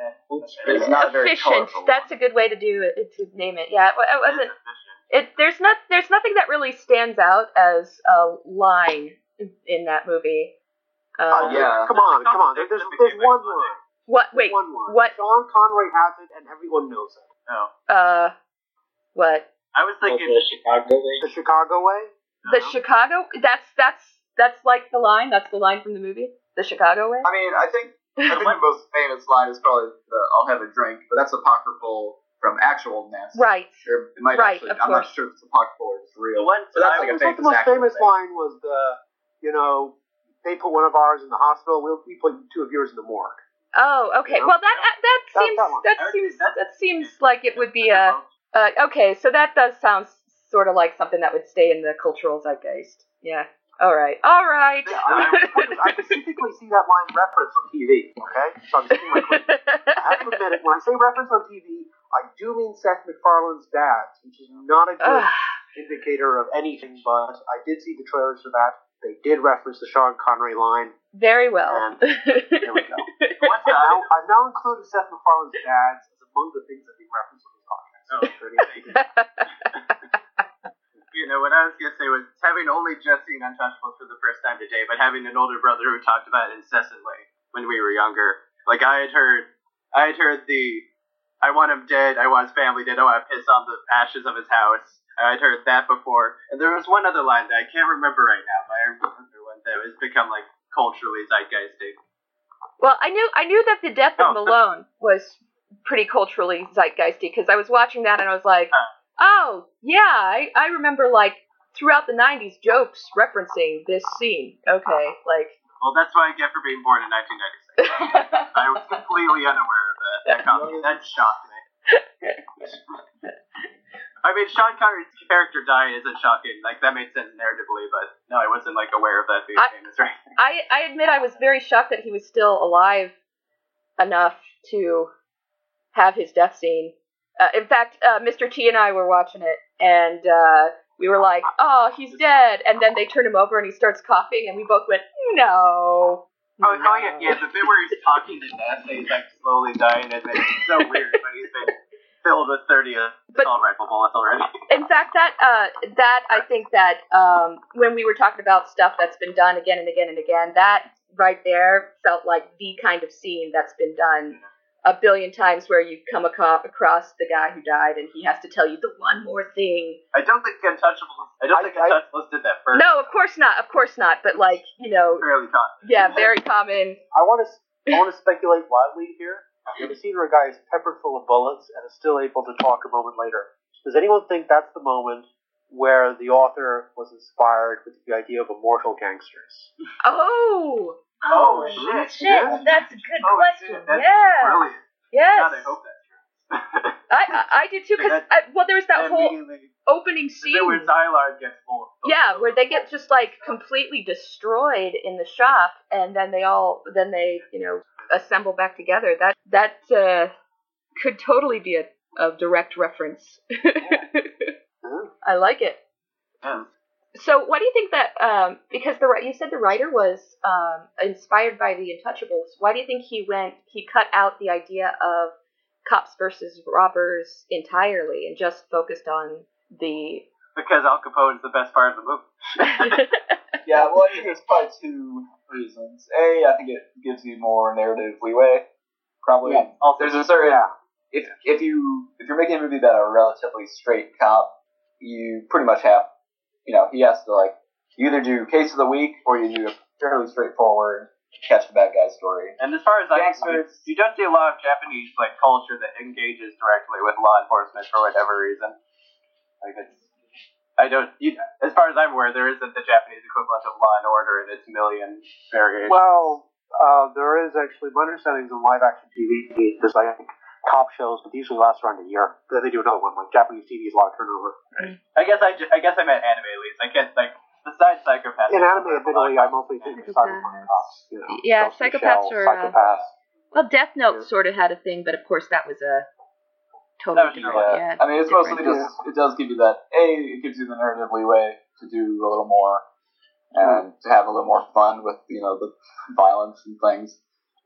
it's not a very efficient. That's a good way to do it. To name it. Yeah, it it wasn't. It there's not there's nothing that really stands out as a line in, in that movie. Uh, Uh, yeah. Come on, come on. There- There's, there's one line. What? Wait. One line. What? Sean Connery has it, and everyone knows it. No. Uh, what? I was thinking. the Chicago way. The Chicago way. The. Chicago. That's that's that's like the line. That's the line from the movie. The Chicago way. I mean, I think I think the most famous line is probably the "I'll have a drink," but that's apocryphal from actual Ness. Right. Or it might Right, actually. of I'm not sure if it's apocryphal or it's real. The real. one So that's I like a was- think the most famous thing. line was the, you know, they put one of ours in the hospital. We'll, we put two of yours in the morgue. Oh, okay. Yeah. Well, that that, that That- seems that one. that I would seems that- that seems like it would be a. Uh, okay, so that does sound sort of like something that would stay in the cultural zeitgeist. Yeah. All right. All right. Yeah, I, I specifically see that line referenced on TV. Okay, so I'm sitting my clip. I have to admit it. When I say reference on TV, I do mean Seth MacFarlane's dad, which is not a good indicator of anything. But I did see the trailers for that. They did reference the Sean Connery line. Very well. And there we go. What's now, I've now included Seth MacFarlane's dad as among the things that we reference on this podcast. Oh, You know, what I was gonna say was having only just seen Untouchables for the first time today, but having an older brother who talked about it incessantly when we were younger. Like I had heard, I had heard the, I want him dead, I want his family dead, I want to piss on the ashes of his house. I'd heard that before, and there was one other line that I can't remember right now, but I remember one that has become like culturally zeitgeistic. well, I knew I knew that the death of Oh. Malone was pretty culturally zeitgeisty because I was watching that and I was like, Huh. Oh yeah, I I remember like throughout the '90s jokes referencing this scene. Okay, like. Well, that's what I get for being born in 1996. I was completely unaware of that. That, got me, that shocked me. I mean, Sean Connery's character dying isn't shocking. Like that made sense narratively, but no, I wasn't like aware of that being I- famous, right? I, I admit I was very shocked that he was still alive enough to have his death scene. Uh, in fact, uh, Mr. T and I were watching it, and uh, we were like, "Oh, he's dead!" And then they turn him over, and he starts coughing, and we both went, "No." Oh, oh yeah, no." yeah, the bit where he's talking to Ness and he's like slowly dying, and it's so weird, but he's been filled with 30 But- assault rifle bullets already. In fact, that uh, that I think that um, when we were talking about stuff that's been done again and again and again, that right there felt like the kind of scene that's been done a billion times, where you come aco- across the guy who died and he has to tell you the one more thing. I don't think Untouchables. I don't I- think I- Untouchables did that first. No, of course not, of course not. But like you know, Fairly common. yeah, very common. I want to I want to speculate wildly here. You have a scene where a guy is peppered full of bullets and is still able to talk a moment later. Does anyone think that's the moment where the author was inspired with the idea of immortal gangsters? Oh, Oh, shit. shit! Yeah. That's a good Oh, question. shit, that's yeah, Brilliant. yes. God, I hope that's true. I, I I did too because well, there was that whole opening scene where. Szilard gets full. Yeah, where they get just like completely destroyed in the shop, and then they all then they you know assemble back together. That that uh, could totally be a, a direct reference. I like it. Yeah. So, what do you think that? Um, because the you said the writer was um, inspired by the Untouchables. Why do you think he went? He cut out the idea of cops versus robbers entirely and just focused on the. Because Al Capone is the best part of the movie. Yeah, well, I think there's probably two reasons. A, I think it gives you more narrative leeway. Probably. Yeah. Also, there's a certain Yeah. if if you if you're making a movie about a relatively straight cop, you pretty much have you know he has to like you either do case of the week or you do a fairly straightforward catch the bad guy story. And as far as I Gangsters. you don't see a lot of Japanese like culture that engages directly with law enforcement for whatever reason. Like it's, I don't. You, as far as I'm aware, there isn't the Japanese equivalent of Law and Order in its million variations. Well, uh, there is actually my understanding is in live action TV. There's like cop shows, but they usually last around a year. Then they do another one. Like Japanese TV is a lot of turnover. I guess I, ju- I guess I meant anime at least. I can't like besides Psycho-Pass. In anime, admittedly, I mostly think of cyberpunk cops. You know, Yeah, Ghost in the psychopaths Shell, are, uh, well, Death Note Yeah. sort of had a thing, but of course that was a That totally was different. Yeah. Yeah, I mean, it's different. mostly just it does give you that a it gives you the narrative leeway to do a little more and to have a little more fun with you know the violence and things.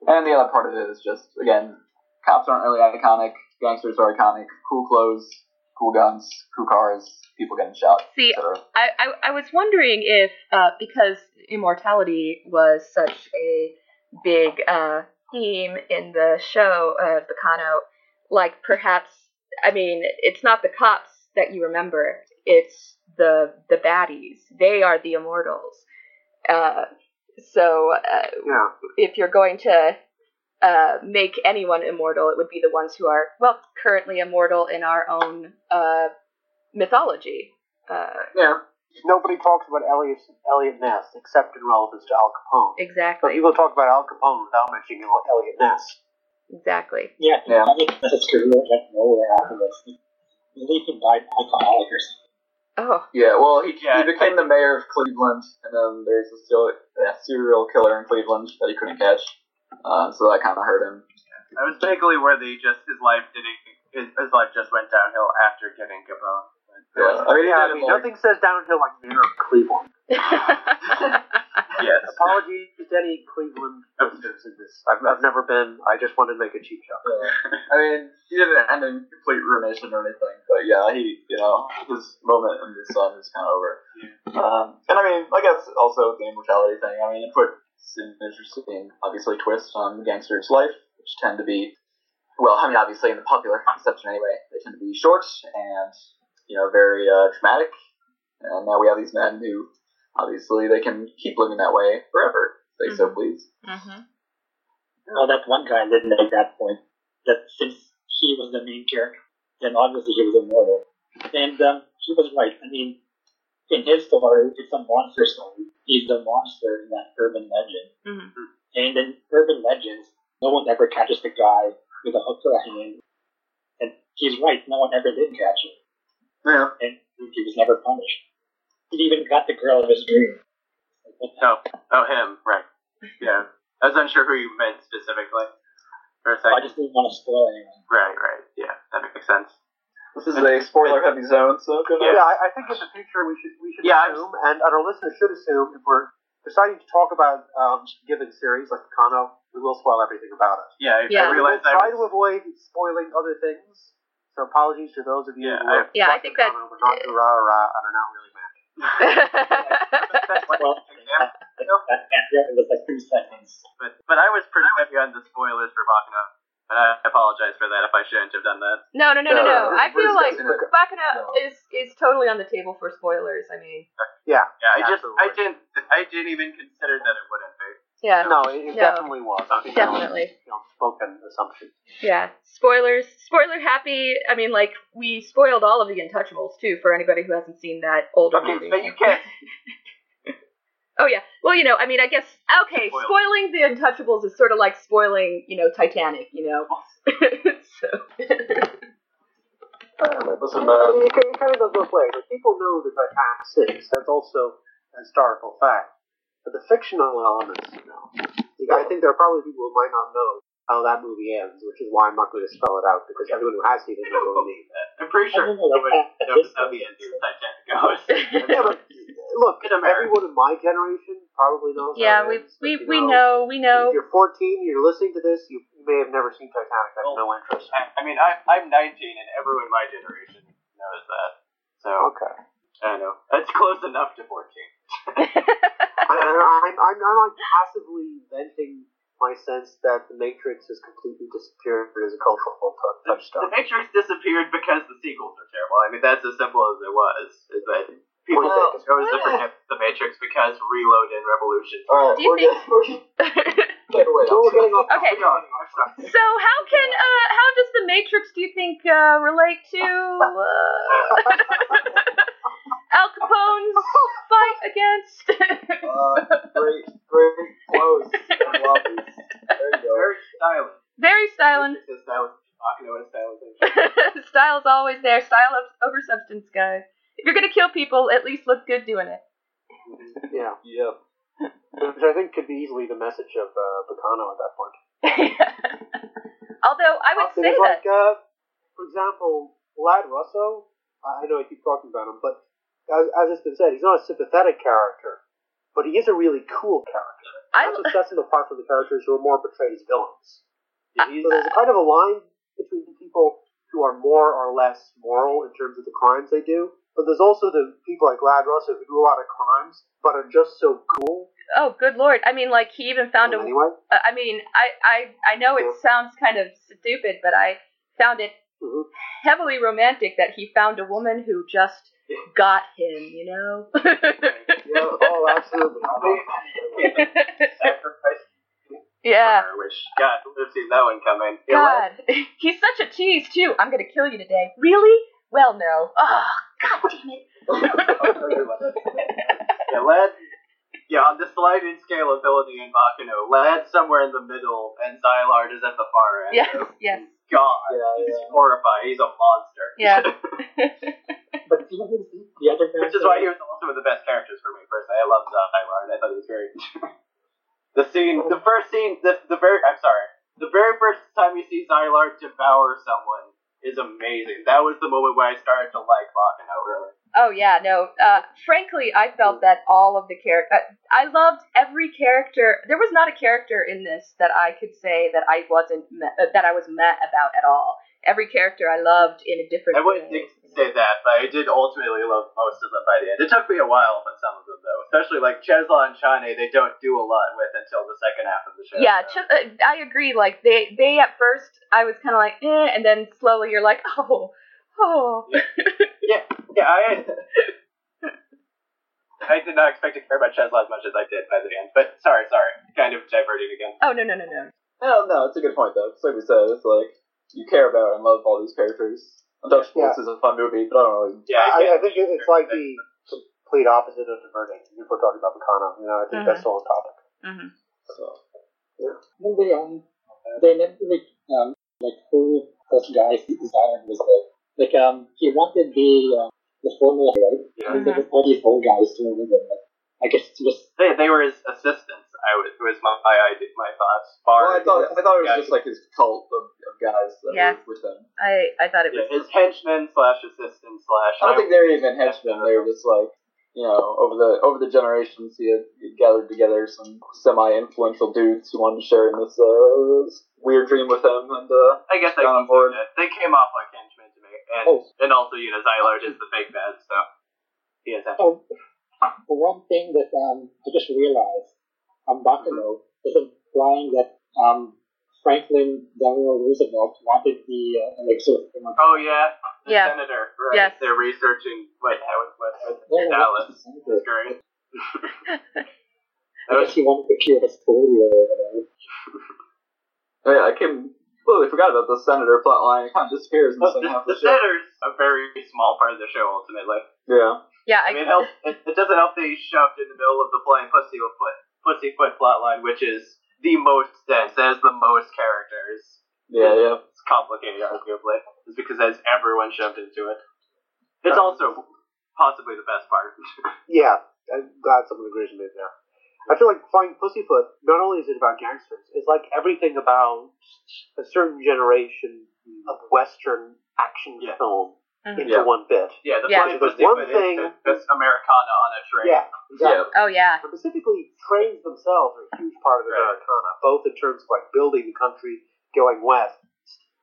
And the other part of it is just again, cops aren't really iconic. Gangsters are iconic. Cool clothes, cool guns, cool cars, people getting shot, See, etc. I, I, I was wondering if, uh, because immortality was such a big uh, theme in the show, uh, Baccano, like perhaps, I mean, it's not the cops that you remember, it's the the baddies. They are the immortals. Uh, so uh, Yeah. if you're going to uh, make anyone immortal, it would be the ones who are, well, currently immortal in our own uh, mythology. Uh, Yeah. Nobody talks about Eliot Eliot Ness except in relevance to Al Capone. Exactly. But exactly. people talk about Al Capone without mentioning Eliot Ness. Exactly. Yeah, Yeah. I mean, his career went nowhere after this. I believe he died alcoholic or something. Oh, Yeah, well, he, Yeah, he became the mayor of Cleveland, and then there's a still a serial killer in Cleveland that he couldn't catch, uh, so that kind of hurt him. I was vaguely where the just his life didn't his, his life just went downhill after getting Capone. Yeah, I mean, Yeah, I mean, nothing says downhill like mayor of Cleveland. Yes. Apologies to any Cleveland listeners in this. I've, I've never been. I just wanted to make a cheap shot. Yeah. I mean, he didn't end in complete ruination or anything, but yeah, he, you know, his moment in the sun is kind of over. Um, and I mean, I guess also the immortality thing. I mean, it puts an interesting, obviously, twist on the gangster's life, which tend to be, well, I mean, obviously in the popular conception anyway, they tend to be short and, you know, very uh, dramatic. And now we have these men who, obviously, they can keep living that way forever, if they so please. hmm Well, that one guy didn't make that point. That since he was the main character, then obviously he was immortal. And um, he was right. I mean, in his story, it's a monster story. He's the monster in that urban legend. Mhm. And in urban legends, no one ever catches the guy with a hook for a hand. And he's right. No one ever did catch him, Yeah. and he was never punished. He even got the girl of his dream. Oh, oh, him, right? Yeah, I was unsure who you meant specifically for a second. I just didn't want to spoil anyone. Right, right. Yeah, that makes sense. This is a spoiler-heavy zone, so go Yeah. Yeah, I, I think in the future we should we should Yeah, I'm- assume, and, and our listeners should assume, if we're deciding to talk about um, given series like Kano, we will spoil everything about it. Yeah, I, Yeah. I We will try was. to avoid spoiling other things. So apologies to those of you Yeah, who I- have Yeah, I think the that- Kano, but not to rah rah and are not really mad. Well, that, that, that, it was like two seconds. but but I was pretty heavy on the spoilers for Baccano, and I apologize for that if I shouldn't have done that. no, no, no, no, no. Yeah, I feel like discussing it. No. is is totally on the table for spoilers. I mean, Yeah, Yeah, I just I didn't I didn't even consider that it wouldn't be. yeah, no, it, it No. definitely was. I think that was, Definitely. you know, spoken assumption. yeah. Spoilers, spoiler happy. I mean, like we spoiled all of the Untouchables too for anybody who hasn't seen that older Okay, movie. but you can't. Oh yeah. Well, you know, I mean, I guess okay. Spoil. Spoiling the Untouchables is sort of like spoiling, you know, Titanic. You know. so. Uh, listen, I uh, mean, it, kind- it kind of goes both ways. Like, people know the Titanic sinks. That's also a historical fact. But the fictional elements, you know, I think there are probably people who might not know how that movie ends, which is why I'm not going to spell it out because everyone who has seen it knows what I mean. I'm pretty sure I don't know, like, everyone knows how the end of Titanic goes. Yeah, but look, In everyone in my generation probably knows. yeah, we it we but, you we know we know. If you're 14, you're listening to this, you, you may have never seen Titanic. I have no interest. I, I mean, I, I'm 19, and everyone in my generation knows that. So Okay. I know. That's close enough to 14. I, I, I'm, I'm, I'm like passively venting my sense that the Matrix has completely disappeared as a cultural touchstone. The touchstone. Matrix disappeared because the sequels are terrible. I mean, that's as simple as it was. Is that people Well, chose to forget the Matrix because Reload and Revolution. all right, Do you we're think- getting, we're, Take it away. We're getting. Okay. So how can uh how does the Matrix do you think uh relate to uh, Al Capone's fight against? Uh, great, great clothes and lobbies. There you go. Very stylish. Very styling. It's stylish. Talking about stylization. Style's always there. Style of, over substance, guys. If you're gonna kill people, at least look good doing it. Yeah, Yep. which I think could be easily the message of uh, Baccano at that point. Although I would say that like, uh, for example, Ladd Russo, I I know I keep talking about him, but as, as it's been said, he's not a sympathetic character, but he is a really cool character. I That's what sets him apart from the characters who are more portrayed as villains. I- So there's a kind of a line between people who are more or less moral in terms of the crimes they do, but there's also the people like Ladd Russo who do a lot of crimes, but are just so cool. oh good lord. I mean like he even found a anyway. Uh, I mean, I, I, I know it sounds kind of stupid, but I found it Mhm. heavily romantic that he found a woman who just got him, you know? Yeah, oh, absolutely. Sacrifice yeah. for her, which God would have seen that one coming. God. He's such a tease, too. I'm gonna kill you today. Really? Well, no. Oh, God damn it. I'll tell you what. yeah, Ladd. Yeah, on the sliding scale ability in Baccano, Ladd's somewhere in the middle, and Szilard is at the far end. Yes, So, yes. God, Yeah, he's yeah. horrifying. He's a monster. Yeah. But you the other Which is why he was also one of the best characters for me personally. I love Szilard. I thought he was very. the scene, the first scene, the the very. I'm sorry. The very first time you see Szilard devour someone is amazing. That was the moment where I started to like Baccano. Really. Oh yeah, no. Uh, frankly, I felt that all of the character, uh, I loved every character. There was not a character in this that I could say that I wasn't met, uh, that I was met about at all. Every character I loved in a different. I wouldn't way. say that, but I did ultimately love most of them by the end. It took me a while with some of them, though. Especially like Chesla and Chane, they don't do a lot with until the second half of the show. Yeah, Ch- uh, I agree. Like they, they at first, I was kind of like, eh, and then slowly you're like, oh, oh. yeah, yeah. I I did not expect to care about Chesla as much as I did by the end. But sorry, sorry, kind of diverting again. Oh no no no no. No, no, it's a good point though. It's like we said, it's like you care about and love all these characters. Untouchables Yeah. is a fun movie, but I don't really. Yeah, I, I can't- think it's like the complete opposite of diverting. If we're talking about Baccano, you know, I think Mhm. that's the whole topic. Mm-hmm. So. When they um they never like um like who those guys desired was the like um he wanted the uh, the formula right. Yeah. And there were all these old guys doing it. Like, I guess it was They, they were his assistants. I was was my my idea, my thoughts. Well, I thought I thought it was Yeah. just like his cult of, of guys that Yeah. were with him. I I thought it was yeah, was. his henchmen slash assistant slash. I don't think they were even henchmen. They were just like you know over the over the generations he had gathered together some semi influential dudes who wanted to share in this uh, this weird dream with him and uh, I guess I on board. say. They came off like henchmen to me, and Oh. and also you know Szilard is the big bad, so he has that. oh the one thing that um I just realized um Baccano is implying that um Franklin Delano Roosevelt wanted the uh, elixir of immortality. Oh yeah, the Yeah. senator. Right. Yes. They're researching what how it what, what Yeah, Dallas. yeah. That's great. I guess he wanted to cure his polio or whatever. oh yeah I came completely forgot about the senator plotline. It kind of disappears in the Well, second the, half of the the show. senator's a very small part of the show ultimately. Yeah. Yeah, I I, mean, it, helps, it, it doesn't help that he's shoved in the middle of the flying pussyfoot pussyfoot plotline, which is the most dense. Has the most characters. Yeah, it's, yeah. It's complicated, arguably. It's because has everyone shoved into it. It's also possibly the best part. Yeah, I'm glad someone agrees with me there. I feel like Flying Pussyfoot, not only is it about gangsters, it's like everything about a certain generation of Western action Yeah. film Mhm. into Yeah. one bit. yeah, the Yeah. flying There's one thing- just- just Americana on a train. Yeah, exactly. oh yeah. And specifically, trains themselves are a huge part of Right. Americana, both in terms of like building the country going west,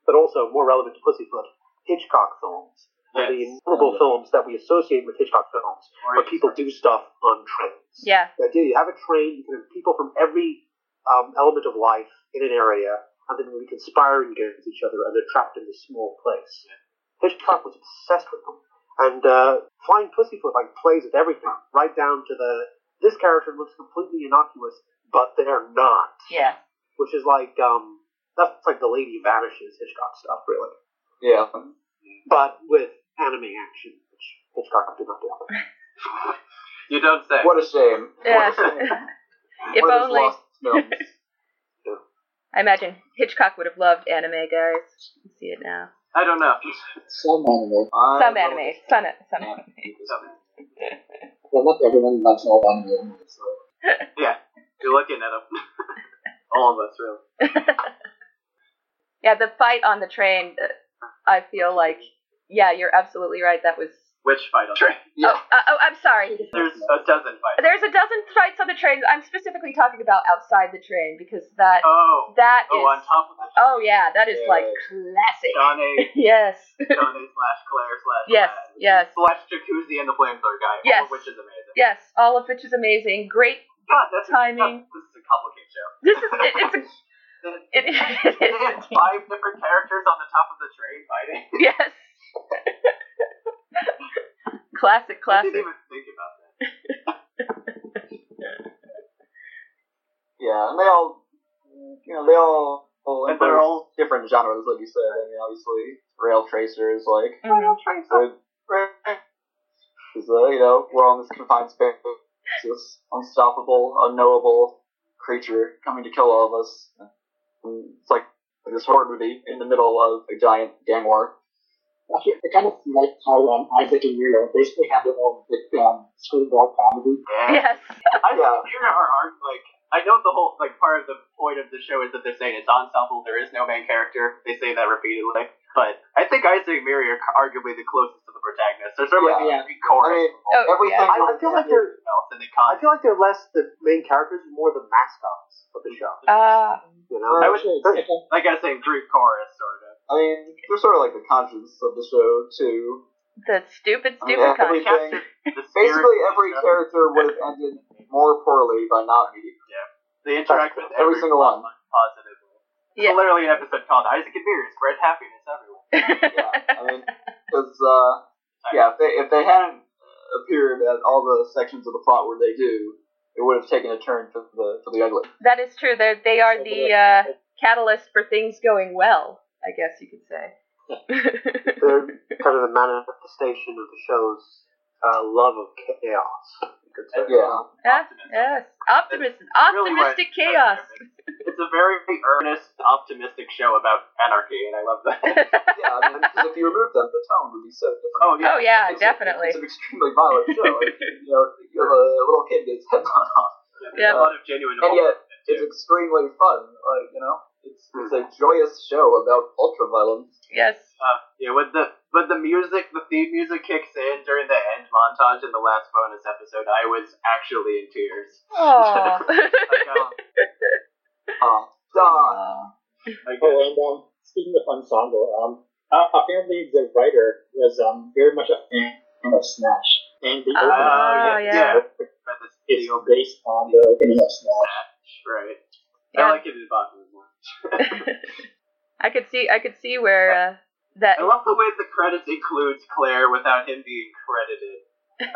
but also more relevant to Pussyfoot, Hitchcock films. Yes. The innumerable films that we associate with Hitchcock films, Or where people do stuff on trains. Yeah. The idea you have a train, you can have people from every um, element of life in an area, and then we conspire against each other, and they're trapped in this small place. Hitchcock was obsessed with them, and uh, Flying Pussyfoot like plays with everything, right down to the this character looks completely innocuous, but they're not. Yeah. which is like um, that's like the Lady Vanishes Hitchcock stuff, really, Yeah. but with anime action, which Hitchcock did not do. You don't say. What a shame. Yeah. What a shame. if One only. lost films. I imagine Hitchcock would have loved anime, guys. You see it now. I don't know. Some anime. Some anime. it. Some, some anime. Well, not everyone loves all anime, so. yeah, you're looking at them. All of us, really. Yeah, the fight on the train, uh, I feel like, yeah, you're absolutely right. That was. Which fight on the train? Yeah. Oh, uh, oh, I'm sorry. There's a dozen fights. There's a dozen fights on the train. I'm specifically talking about outside the train because that Oh, that oh, is. on top of the Oh yeah, that is Yeah. like classic. Johnny, Yes. Johnny slash Claire slash Yes, Ladd. yes. slash Jacuzzi and the flamethrower guy. Yes. All of which is amazing. yes, all of which is amazing. Great God, that's Timing. This is a complicated show. This is it, it's a it, it They is five different characters on the top of the train fighting. Yes. classic, I classic. didn't even think about that. Yeah, and they all, you know, they all, all And they're all different genres, like you said. I mean, obviously, Rail Tracers, like, Mhm. because, uh, you know, we're on this confined space, this unstoppable, unknowable creature coming to kill all of us. And it's like this horror movie in the middle of a giant gang war. Actually, I kind of like how um, Isaac and Miria basically have their own big um, screwball comedy. Yeah. Yes. I Yeah. think here are art like I know the whole like part of the point of the show is that they're saying it's ensemble. There is no main character. They say that repeatedly, but I think Isaac and Miri are arguably the closest to the protagonist. There's sort of like Yeah. the chorus. I mean, Oh, everything. yeah. I, I feel like they're else and they I feel like they're less the main characters, more the mascots of the show. Ah. You know, I would- Actually, it's- it's- like I was saying Greek chorus sort of. I mean, they're sort of like the conscience of the show too. the stupid, I mean, stupid every- con. Everything- The spirit Basically, every character would have ended more poorly by not meeting. Yeah, they interact with Every single one. positively. Yeah. It's literally an episode called Isaac and Miri spread happiness everywhere. Yeah, I mean, because uh, yeah, if they if they hadn't appeared at all the sections of the plot where they do, it would have taken a turn for the for the ugly. that is true. They're, they are the uh, catalyst for things going well. I guess you could say. they're kind of the manifestation of the show's uh, love of chaos. You. Yeah, Yeah, yes, optimism, Really optimistic chaos. It's a very earnest, optimistic show about anarchy, and I love that. yeah. I mean, 'cause if you remove them, the tone would be so different. oh yeah. oh yeah, It's a- definitely. It's an extremely violent show. Like, you know, you have a little kid gets head blown off, Yeah, Yeah. a lot of genuine and yet emotion in it, it's extremely fun. Like you know, it's it's a joyous show about ultra violence. Yes. Uh, yeah, when the when the music, the theme music kicks in during the end montage in the last bonus episode, I was actually in tears. Oh. Like, Uh, like, Oh, and um, speaking of ensemble, um, uh, apparently the writer was um very much a fan of Snatch, and the Oh, opening yeah. but the, is based on the opening of Snatch. right? Yeah. I like it in Boston more. I could see. I could see where uh, that. I love the way the credits includes Claire without him being credited.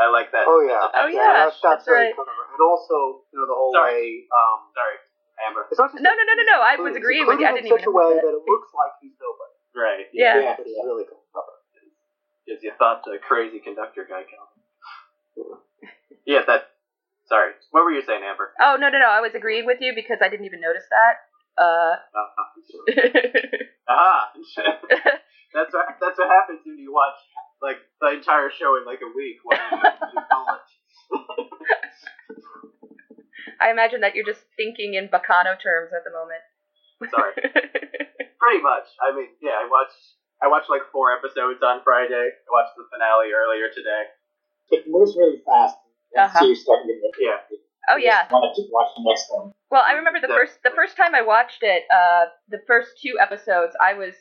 I like that. Oh yeah. Oh, yeah, that's, that's that's very right. clever. And also, you know, the whole Sorry. way. Um, Sorry, Amber. it's not just No, no, no, no, no. I was agreeing with you. I didn't in even such a way notice that it looks like he's nobody. Right. Yeah. Yeah, It's yeah. really clever. Because you thought the crazy conductor guy killed. yeah, that. Sorry. What were you saying, Amber? Oh no, no, no. I was agreeing with you because I didn't even notice that. Uh. Uh, aha! that's what that's what happens when you watch like the entire show in like a week. When you call. I imagine that you're just thinking in Baccano terms at the moment. Sorry. Pretty much. I mean, yeah, I watched I watched like four episodes on Friday. I watched the finale earlier today. It moves really fast. Uh-huh. you start getting it, Yeah. Oh yeah. Want to watch the next one? Well, I remember the first the first time I watched it, uh, the first two episodes, I was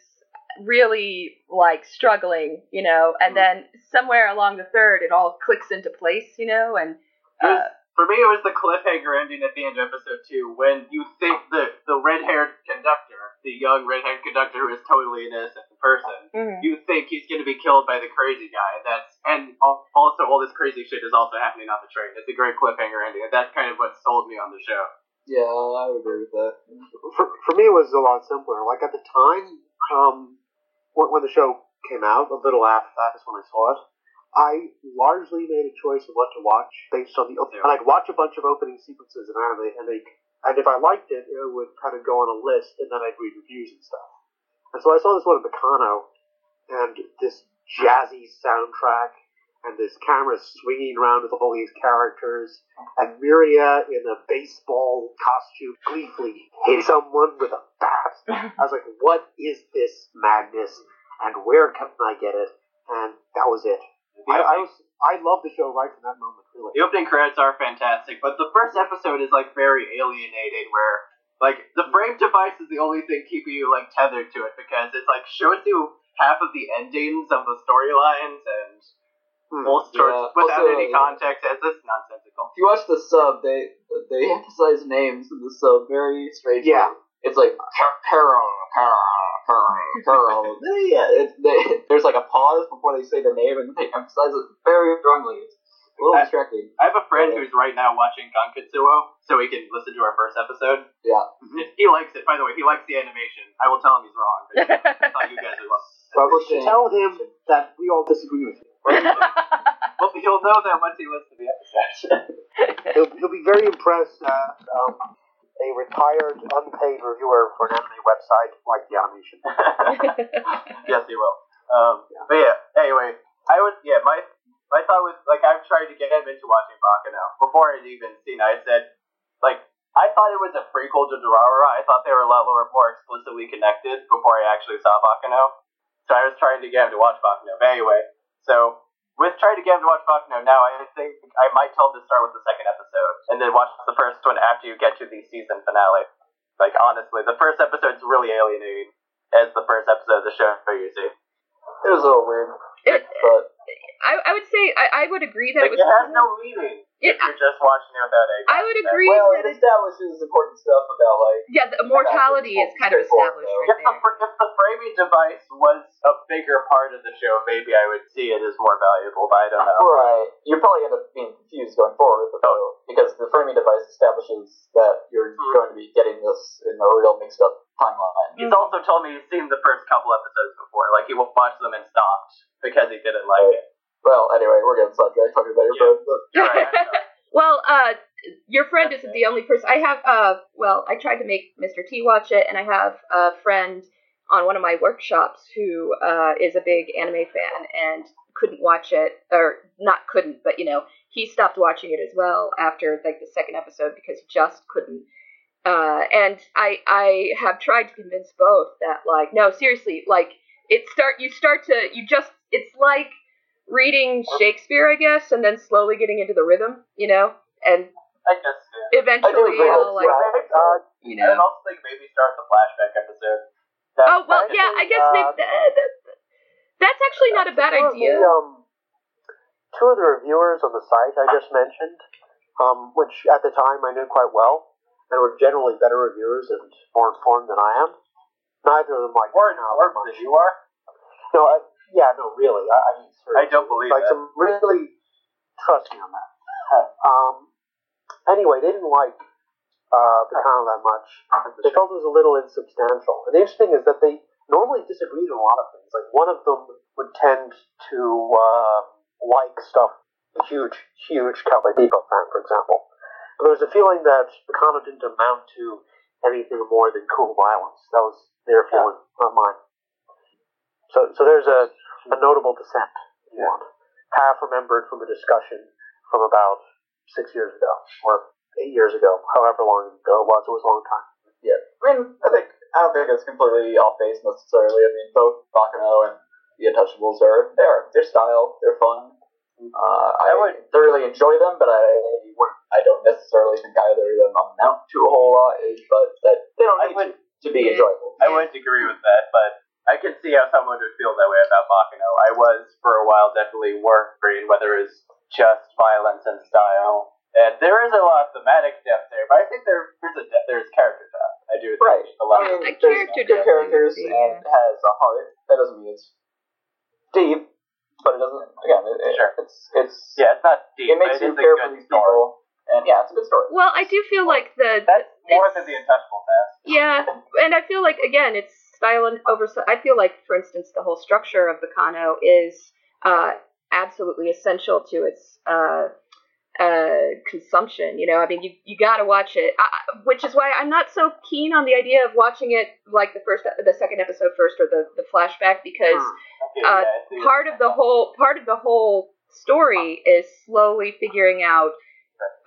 really like struggling, you know, and then somewhere along the third, it all clicks into place, you know, and uh, For me, it was the cliffhanger ending at the end of episode two when you think the the red haired conductor, the young red haired conductor who is totally an innocent person, mhm. you think he's going to be killed by the crazy guy. That's and also all this crazy shit is also happening on the train. It's a great cliffhanger ending. That's kind of what sold me on the show. Yeah, I would agree with that. for, for me, it was a lot simpler. Like at the time, um, when, when the show came out, a little after that is when I saw it. I largely made a choice of what to watch based on the, and I'd watch a bunch of opening sequences in anime, and they, and if I liked it, it would kind of go on a list, and then I'd read reviews and stuff. And so I saw this one at Meccano, and this jazzy soundtrack, and this camera swinging around with all these characters, and Miria in a baseball costume gleefully hit someone with a bat. I was like, what is this madness, and where can I get it? And that was it. I, I was I love the show right from that moment, really. The opening credits are fantastic, but the first episode is like very alienating, where like the frame device is the only thing keeping you like tethered to it because it's like shows you half of the endings of the storylines and Hmm. most Yeah. without Also, any context. It's just nonsensical. If you watch the sub, they they emphasize names in the sub very strangely. Yeah. It's like Carol, Carol, Carol, Carol. Yeah, it's, they, there's like a pause before they say the name, and they emphasize it very strongly. It's a little I- distracting. I have a friend who's right now watching Gankutsuou, so he can listen to our first episode. Yeah. He likes it, by the way. He likes the animation. I will tell him he's wrong. but I thought you guys would love Well, For shame. tell him that we all disagree with you. Well, he'll know that once he listens to the episode. He'll, he'll be very impressed that um, a retired, unpaid reviewer for an anime website like the animation. yes, he will. Um, but yeah, anyway, I was yeah my my thought was like I've tried to get him into watching Baccano before I'd even seen. it, I said like I thought it was a prequel to Durarara. I thought they were a lot more, more explicitly connected before I actually saw Baccano. So I was trying to get him to watch Baccano. But anyway, so with trying to get him to watch Baccano now, I think I might tell him to start with the second episode and then watch the first one after you get to the season finale. Like honestly, the first episode's really alienating as the first episode of the show for you see. It was a little weird, It, but I, I would say I, I would agree that Like, it was. it has no meaning It- if you're just watching it without a. I would agree well, it it, establishes important stuff about like yeah, the immortality is kind of established right If there. fr- if the framing device was a bigger part of the show, maybe I would see it as more valuable, but I don't know. Right. You probably end up being confused going forward with the photo because the framing device establishes that you're Mhm. going to be getting this in a real mixed up timeline. He's also told me he's seen the first couple episodes before. Like, he watched them and stopped because he didn't like it. Well, anyway, we're getting sidetracked talking about your Yeah. phone, right, well, uh, your friend isn't the only person. I have, uh, well, I tried to make Mr. T watch it, and I have a friend on one of my workshops who uh, is a big anime fan and couldn't watch it, or not couldn't, but you know, he stopped watching it as well after like the second episode because he just couldn't. Uh, and I I have tried to convince both that like no seriously like it start you start to you just it's like reading Shakespeare I guess and then slowly getting into the rhythm you know and I guess, yeah. eventually agree. it'll like Uh, you I know also think maybe start the flashback episode. That- oh well that- yeah I guess maybe that, that, that's actually not a bad two idea The, um, two of the reviewers on the site I just mentioned, um, which at the time I knew quite well, and were generally better reviewers and more informed than I am. Neither of them like More Baccano informed much. than you are? No, I, yeah, no, really. I, I mean, I don't believe like that. some really trust me on that. Um, anyway, they didn't like uh, Baccano that much. They felt it was a little insubstantial. And the interesting is that they normally disagreed on a lot of things. Like one of them would tend to uh, like stuff. A huge, huge Cowboy Bebop fan, for example. But there was a feeling that Baccano didn't amount to anything more than cool violence. That was their feeling, not mine. So, so there's a, a notable dissent, if you want. Half remembered from a discussion from about six years ago, or eight years ago, however long ago it was. It was a long time. yeah. I mean, I think I don't think it's completely off base necessarily. I mean, both Baccano and the Untouchables are they are their style, they're fun. Uh, I, I would- thoroughly enjoy them, but I I don't necessarily think either of them amount to a whole lot. But that they don't I need would- to, to be Yeah. enjoyable. I wouldn't agree with that, but I can see how someone would feel that way about Baccano. I was, for a while, definitely worried whether it's just violence and style. And there is a lot of thematic depth there, but I think there's a de- there's character depth. I do think Right. a lot. I mean, A character good depth, characters yeah. and has a heart. That doesn't mean it's deep, but it doesn't. Again, it, it- Sure. it's it's yeah, it's not deep, it makes but you it is a care for these story. people, and yeah, it's a good story. well I do feel like the That's more than the Untouchables has. Yeah, and I feel like again, it's style and over. I feel like, for instance, the whole structure of the Kano is uh, absolutely essential to its uh, uh, consumption. You know, I mean, you you got to watch it, I, which is why I'm not so keen on the idea of watching it like the first, the second episode first, or the the flashback because uh, I see. part of the whole part of the whole story is slowly figuring out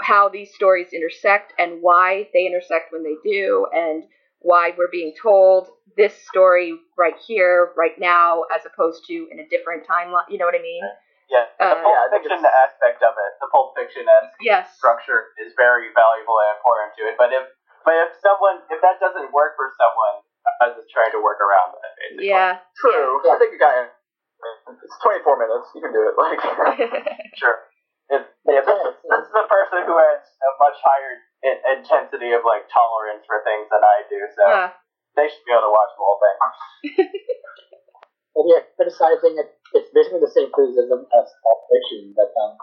how these stories intersect and why they intersect when they do and why we're being told this story right here right now as opposed to in a different timeline you know what i mean yeah, the uh, Pulp yeah, Fiction it's- aspect of it, the Pulp Fiction esque yes structure is very valuable and important to it. But if but if someone if that doesn't work for someone, I was just trying to work around that basically. yeah True. I think you got it. It's 24 minutes. You can do it. Like, Sure. If, if this, this is a person who has a much higher in- intensity of like tolerance for things than I do, so uh, they should be able to watch the whole thing. But yeah, criticizing it, it's basically the same criticism as Pulp Fiction, but um,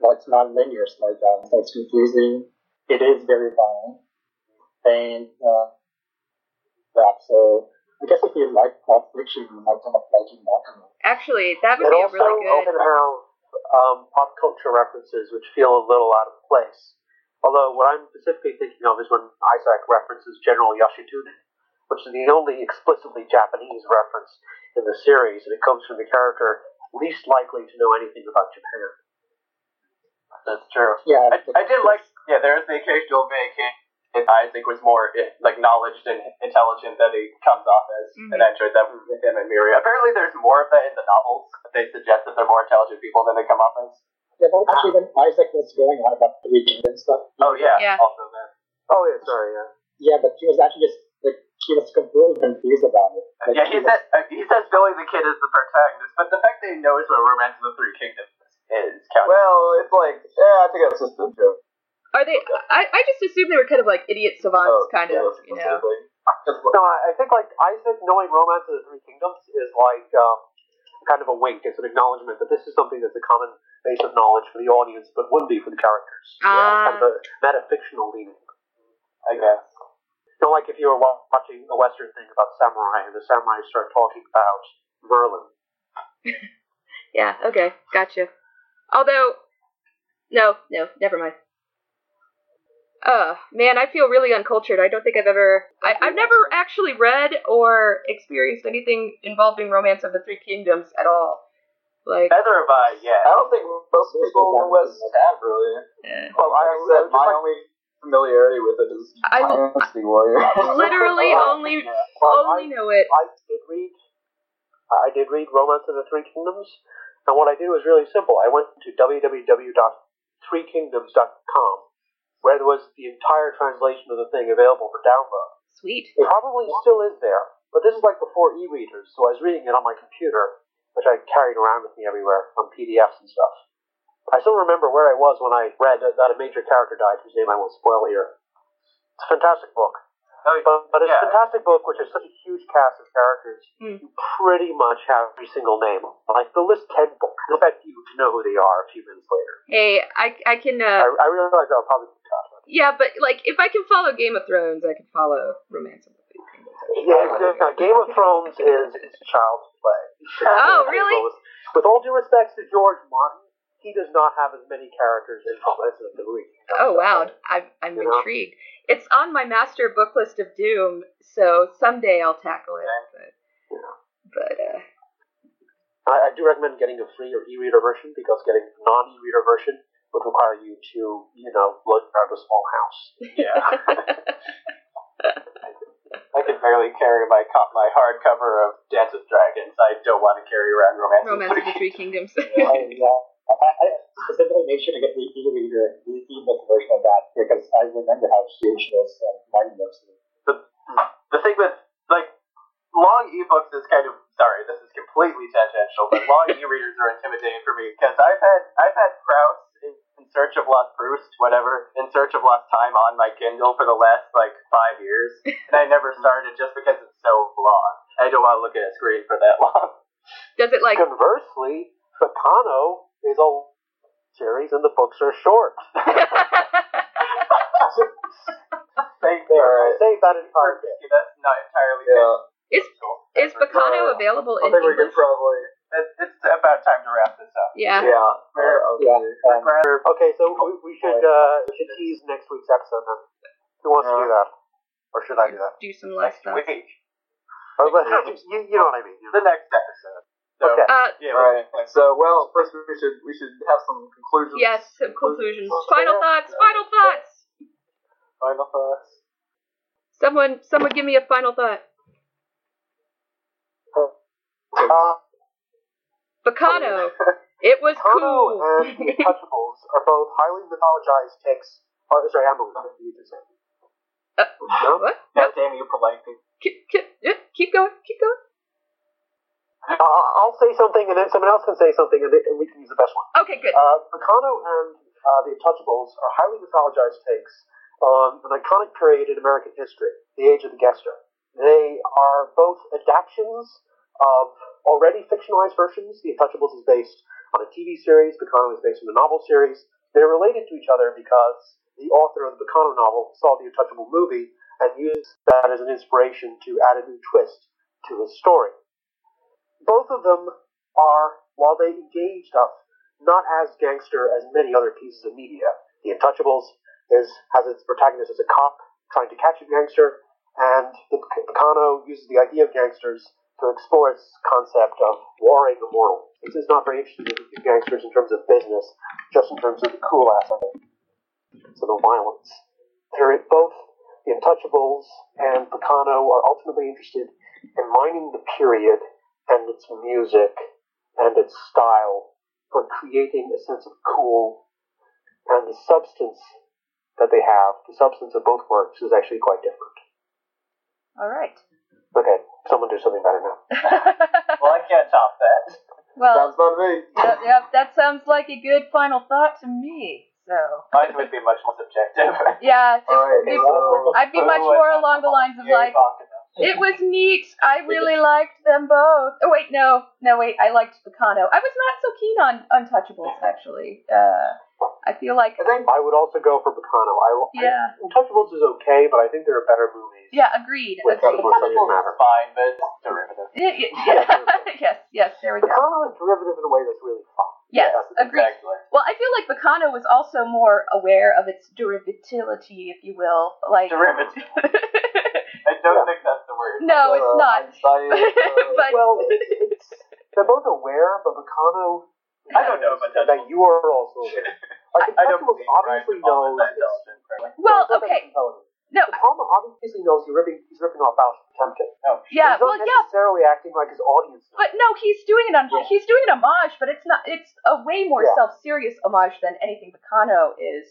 well, it's non-linear storytelling, so it's confusing. It is very violent, and uh, yeah. So I guess if you like Pulp Fiction, you might end up liking Malcolm. actually that would It be a really good can have um, pop culture references which feel a little out of place. Although what I'm specifically thinking of is when Isaac references General Yoshitsune, which is the only explicitly Japanese reference in the series, and it comes from the character least likely to know anything about Japan. That's true. Yeah, I, I did like yeah. There's the occasional vacation. And Isaac was more eh, like knowledge and intelligent than he comes off as, and I enjoyed that with him and Miri. Apparently, there's more of that in the novels. They suggest that they're more intelligent people than they come off as. Yeah, well, actually, when Isaac was going on about the weekend and stuff, Oh yeah, Yeah. also that. Oh yeah, sorry, yeah. yeah, but he was actually just like he was completely confused about it. Like, Yeah, he was- said uh, he says Billy the Kid is the protagonist, but the fact that he knows what Romance of the Three Kingdoms is counting. well, it's like, yeah, I think that's just a joke. are they I, I just assumed they were kind of like idiot savants Oh, kind yeah, of you know specifically. Just like- No, I I think like Isaac knowing Romance of the Three Kingdoms is like um, kind of a wink. It's an acknowledgement that this is something that's a common base of knowledge for the audience, but wouldn't be for the characters. Ah. Kind of a metafictional leaning. I guess. You know, like if you were watching a Western thing about samurai, and the samurai start talking about Merlin. Yeah, okay, gotcha. Although, no, no, never mind. Uh, man, I feel really uncultured. I don't think I've ever, I, I've never actually read or experienced anything involving Romance of the Three Kingdoms at all. Like, Neither have I yet. I don't think most people in the West have really. eh. Well, I, said, I, my only familiarity with it is I- Dynasty Warrior. literally oh, only, Yeah. well, only know it. I did read. I did read Romance of the Three Kingdoms, and what I did was really simple. I went to www.threekingdoms.com, where there was the entire translation of the thing available for download. Sweet. It probably still is there, but this is like before e-readers, so I was reading it on my computer, which I carried around with me everywhere on PDFs and stuff. I still remember where I was when I read that, that a major character died, whose name I won't spoil here. It's a fantastic book. Oh, But, but it's yeah. a fantastic book, which has such a huge cast of characters. Hmm. You pretty much have every single name. Like the list ten book. I expect you to know who they are a few minutes later. Hey, I, I can, I, uh, I realize I'll probably be caught. yeah, but like, if I can follow Game of Thrones, I can follow Romance of the Three Kingdoms. Yeah, yeah, Game of Thrones is is child's play. Oh, really? With all due respects to George Martin, he does not have as many characters in Romance of the Three Kingdoms. Oh wow, I'm I'm You know? intrigued. It's on my master book list of doom, so someday I'll tackle it. But, Yeah. but uh, I, I do recommend getting a free or e-reader version because getting a non-e-reader version would require you to, you know, look around a small house. Yeah. I can barely carry my co- my hardcover of Dance with Dragons. I don't want to carry around Romance, Romance of the Three Kingdoms. I, yeah, I, I specifically made sure to get the e-reader, the e-book version of that because I remember how huge those uh, Martin books were. the thing with like long e-books is kind of sorry, this is completely tangential, but long e-readers are intimidating for me because I've had I've had Kraus in, in Search of Lost Proust, whatever, in Search of Lost Time on my Kindle for the last like five years, and I never started just because it's so long. I don't want to look at a screen for that long. Does it like? Conversely, Baccano is a series and the books are short. Thank There, All I right. saved that entire bit. That's not entirely Yeah. Is is Baccano available in I in think we could probably. It- It's about time to wrap this up. Yeah. Yeah. Fair, Yeah. okay. Um, Okay, so we, we should uh, we should tease next week's episode then. Who wants to do that? Or should I do that? Do some less Next stuff. week. Or let, you, you know what I mean. You The next episode. So, Okay. Uh, Yeah, All right. let's- So, well, first we should we should have some conclusions. yes. Some conclusions. Final thoughts. Final thoughts. Final thoughts. Someone, someone, give me a final thought. Uh, Baccano. It was Kano cool. and the Untouchables are both highly mythologized takes. Or, sorry, Emily, you just said. Uh, No? what? God damn you, politely. Keep, keep, yeah, keep going. Keep going. I'll say something and then someone else can say something and, we can use the best one. Okay, good. Uh, and uh, the Untouchables are highly mythologized takes on an iconic period in American history, the Age of the Gangster. They are both adaptations of already fictionalized versions. The Untouchables is based on a TV series. Baccano is based on a novel series. They're related to each other because the author of the Baccano novel saw the Untouchable movie and used that as an inspiration to add a new twist to his story. Both of them are, while they engage us, not as gangster as many other pieces of media. The Untouchables is has its protagonist as a cop trying to catch a gangster, and the Baccano uses the idea of gangsters to explore its concept of warring immortals. This is not very interested in gangsters in terms of business, just in terms of the cool aspect, so the violence. They're both the Untouchables and Baccano are ultimately interested in mining the period and its music and its style for creating a sense of cool and the substance that they have, the substance of both works is actually quite different. All right. Okay, someone do something better now. Well, I can't top that. well, Sounds fun to me. yep, yep, that sounds like a good final thought to me. So, Mine would be much more subjective. yeah, it- All right. it- So, I'd be much more along the lines of Yeah, like, Baccano. It was neat. I really liked them both. Oh wait, no, no wait, I liked Baccano. I was not so keen on Untouchables actually. Uh, I feel like, I think I would also go for Baccano. I, yeah, I, Untouchables is okay, but I think there are better movies. yeah, agreed, With agreed. Untouchables. doesn't Untouchables matter. is fine, but it's derivative. Yeah, yeah, yeah. yes, yes, there we go. Baccano is derivative in a way that's really fun. Yes, Yeah, agreed. Exactly. Well, I feel like Baccano was also more aware of its derivatility, if you will. Like, Derivative. I don't think that's the word. no, it's uh, not. Einstein, uh, but Well, it's, it's they're both aware, but Baccano I don't know about that you are also aware. Like I don't obviously Brian knows. that well, No, it's not that okay, no, Palmer obviously knows he's ripping he's ripping off Battleship Potemkin. Oh, yeah, he's well, not yeah, necessarily acting like his audience. knows. but no, he's doing it on. Yeah. He's doing an homage, but it's not. It's a way more Yeah. self-serious homage than anything Baccano is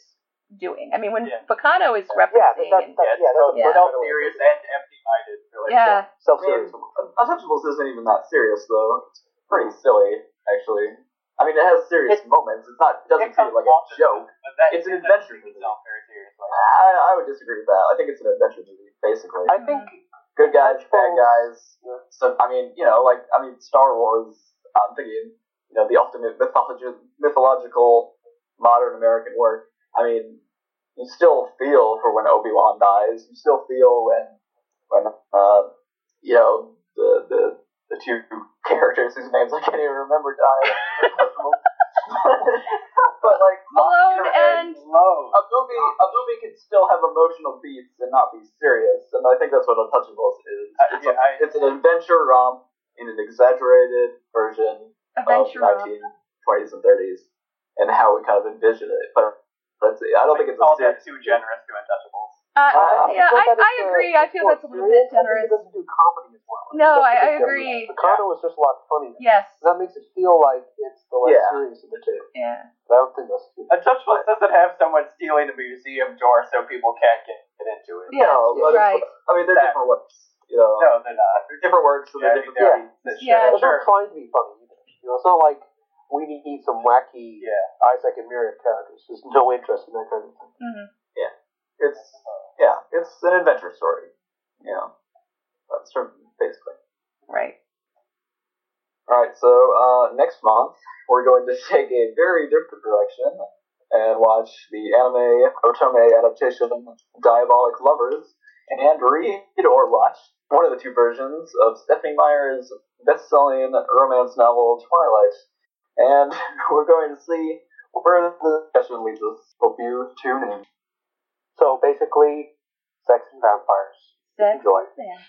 doing. I mean, when Yeah. Baccano is yeah, that, referencing, that, and, that, Yeah, yeah, that's Yeah. a self-serious and empty-minded. Really. yeah, self-serious. Untouchables isn't even that serious though. It's pretty silly, actually. I mean, it has serious moments. It's not. It doesn't feel like a comes off as- joke. But that It's an it adventure doesn't take movie. itself very seriously. I, I would disagree with that. I think it's an adventure movie, basically. I think mm-hmm. Good guys, bad guys. Yeah. So I mean, you know, like I mean, Star Wars. I'm thinking, you know, the ultimate mythologi- mythological modern American work. I mean, you still feel for when Obi Wan dies. You still feel when when uh, you know the the the two characters whose names I can't even remember die. but like Malone and Low. a movie a movie can still have emotional beats and not be serious, and I think that's what Untouchables is. It's, yeah, a- I- it's an adventure romp in an exaggerated version Adventure of Romp. 1920s and 30s, and how we kind of envision it. But let's see, I don't think it's a called that serious. too generous to Untouchables. Uh, Uh, yeah, feel I, I agree. I feel that's a little bit generous. It doesn't do comedy as well. No, I- I agree. difference. Bacano is just a lot funnier. Yes. That makes it feel like it's the less Yeah. serious of the two. Yeah. But I don't think that's true. Untouchables doesn't have someone stealing the museum door so people can't get, get into it. Yeah, no, but right. I mean, they're That- different works. You know, No, they're not. they're different works, and Yeah, they're different they're- beats. they're- Yeah. It's sure. not trying to be funny either. You know, it's not like we need some wacky Yeah. Isaac and Miriam characters. There's no interest in that kind of thing. hmm It's yeah, it's an adventure story. You know, that's sort of basically. Right. All right, so uh, next month we're going to take a very different direction. and watch the anime Otome adaptation Diabolik Lovers, and read or watch one of the two versions of Stephenie Meyer's best-selling romance novel Twilight. And we're going to see where the discussion leads us. Hope you tune in. So basically, sex and vampires. Sex Enjoy. and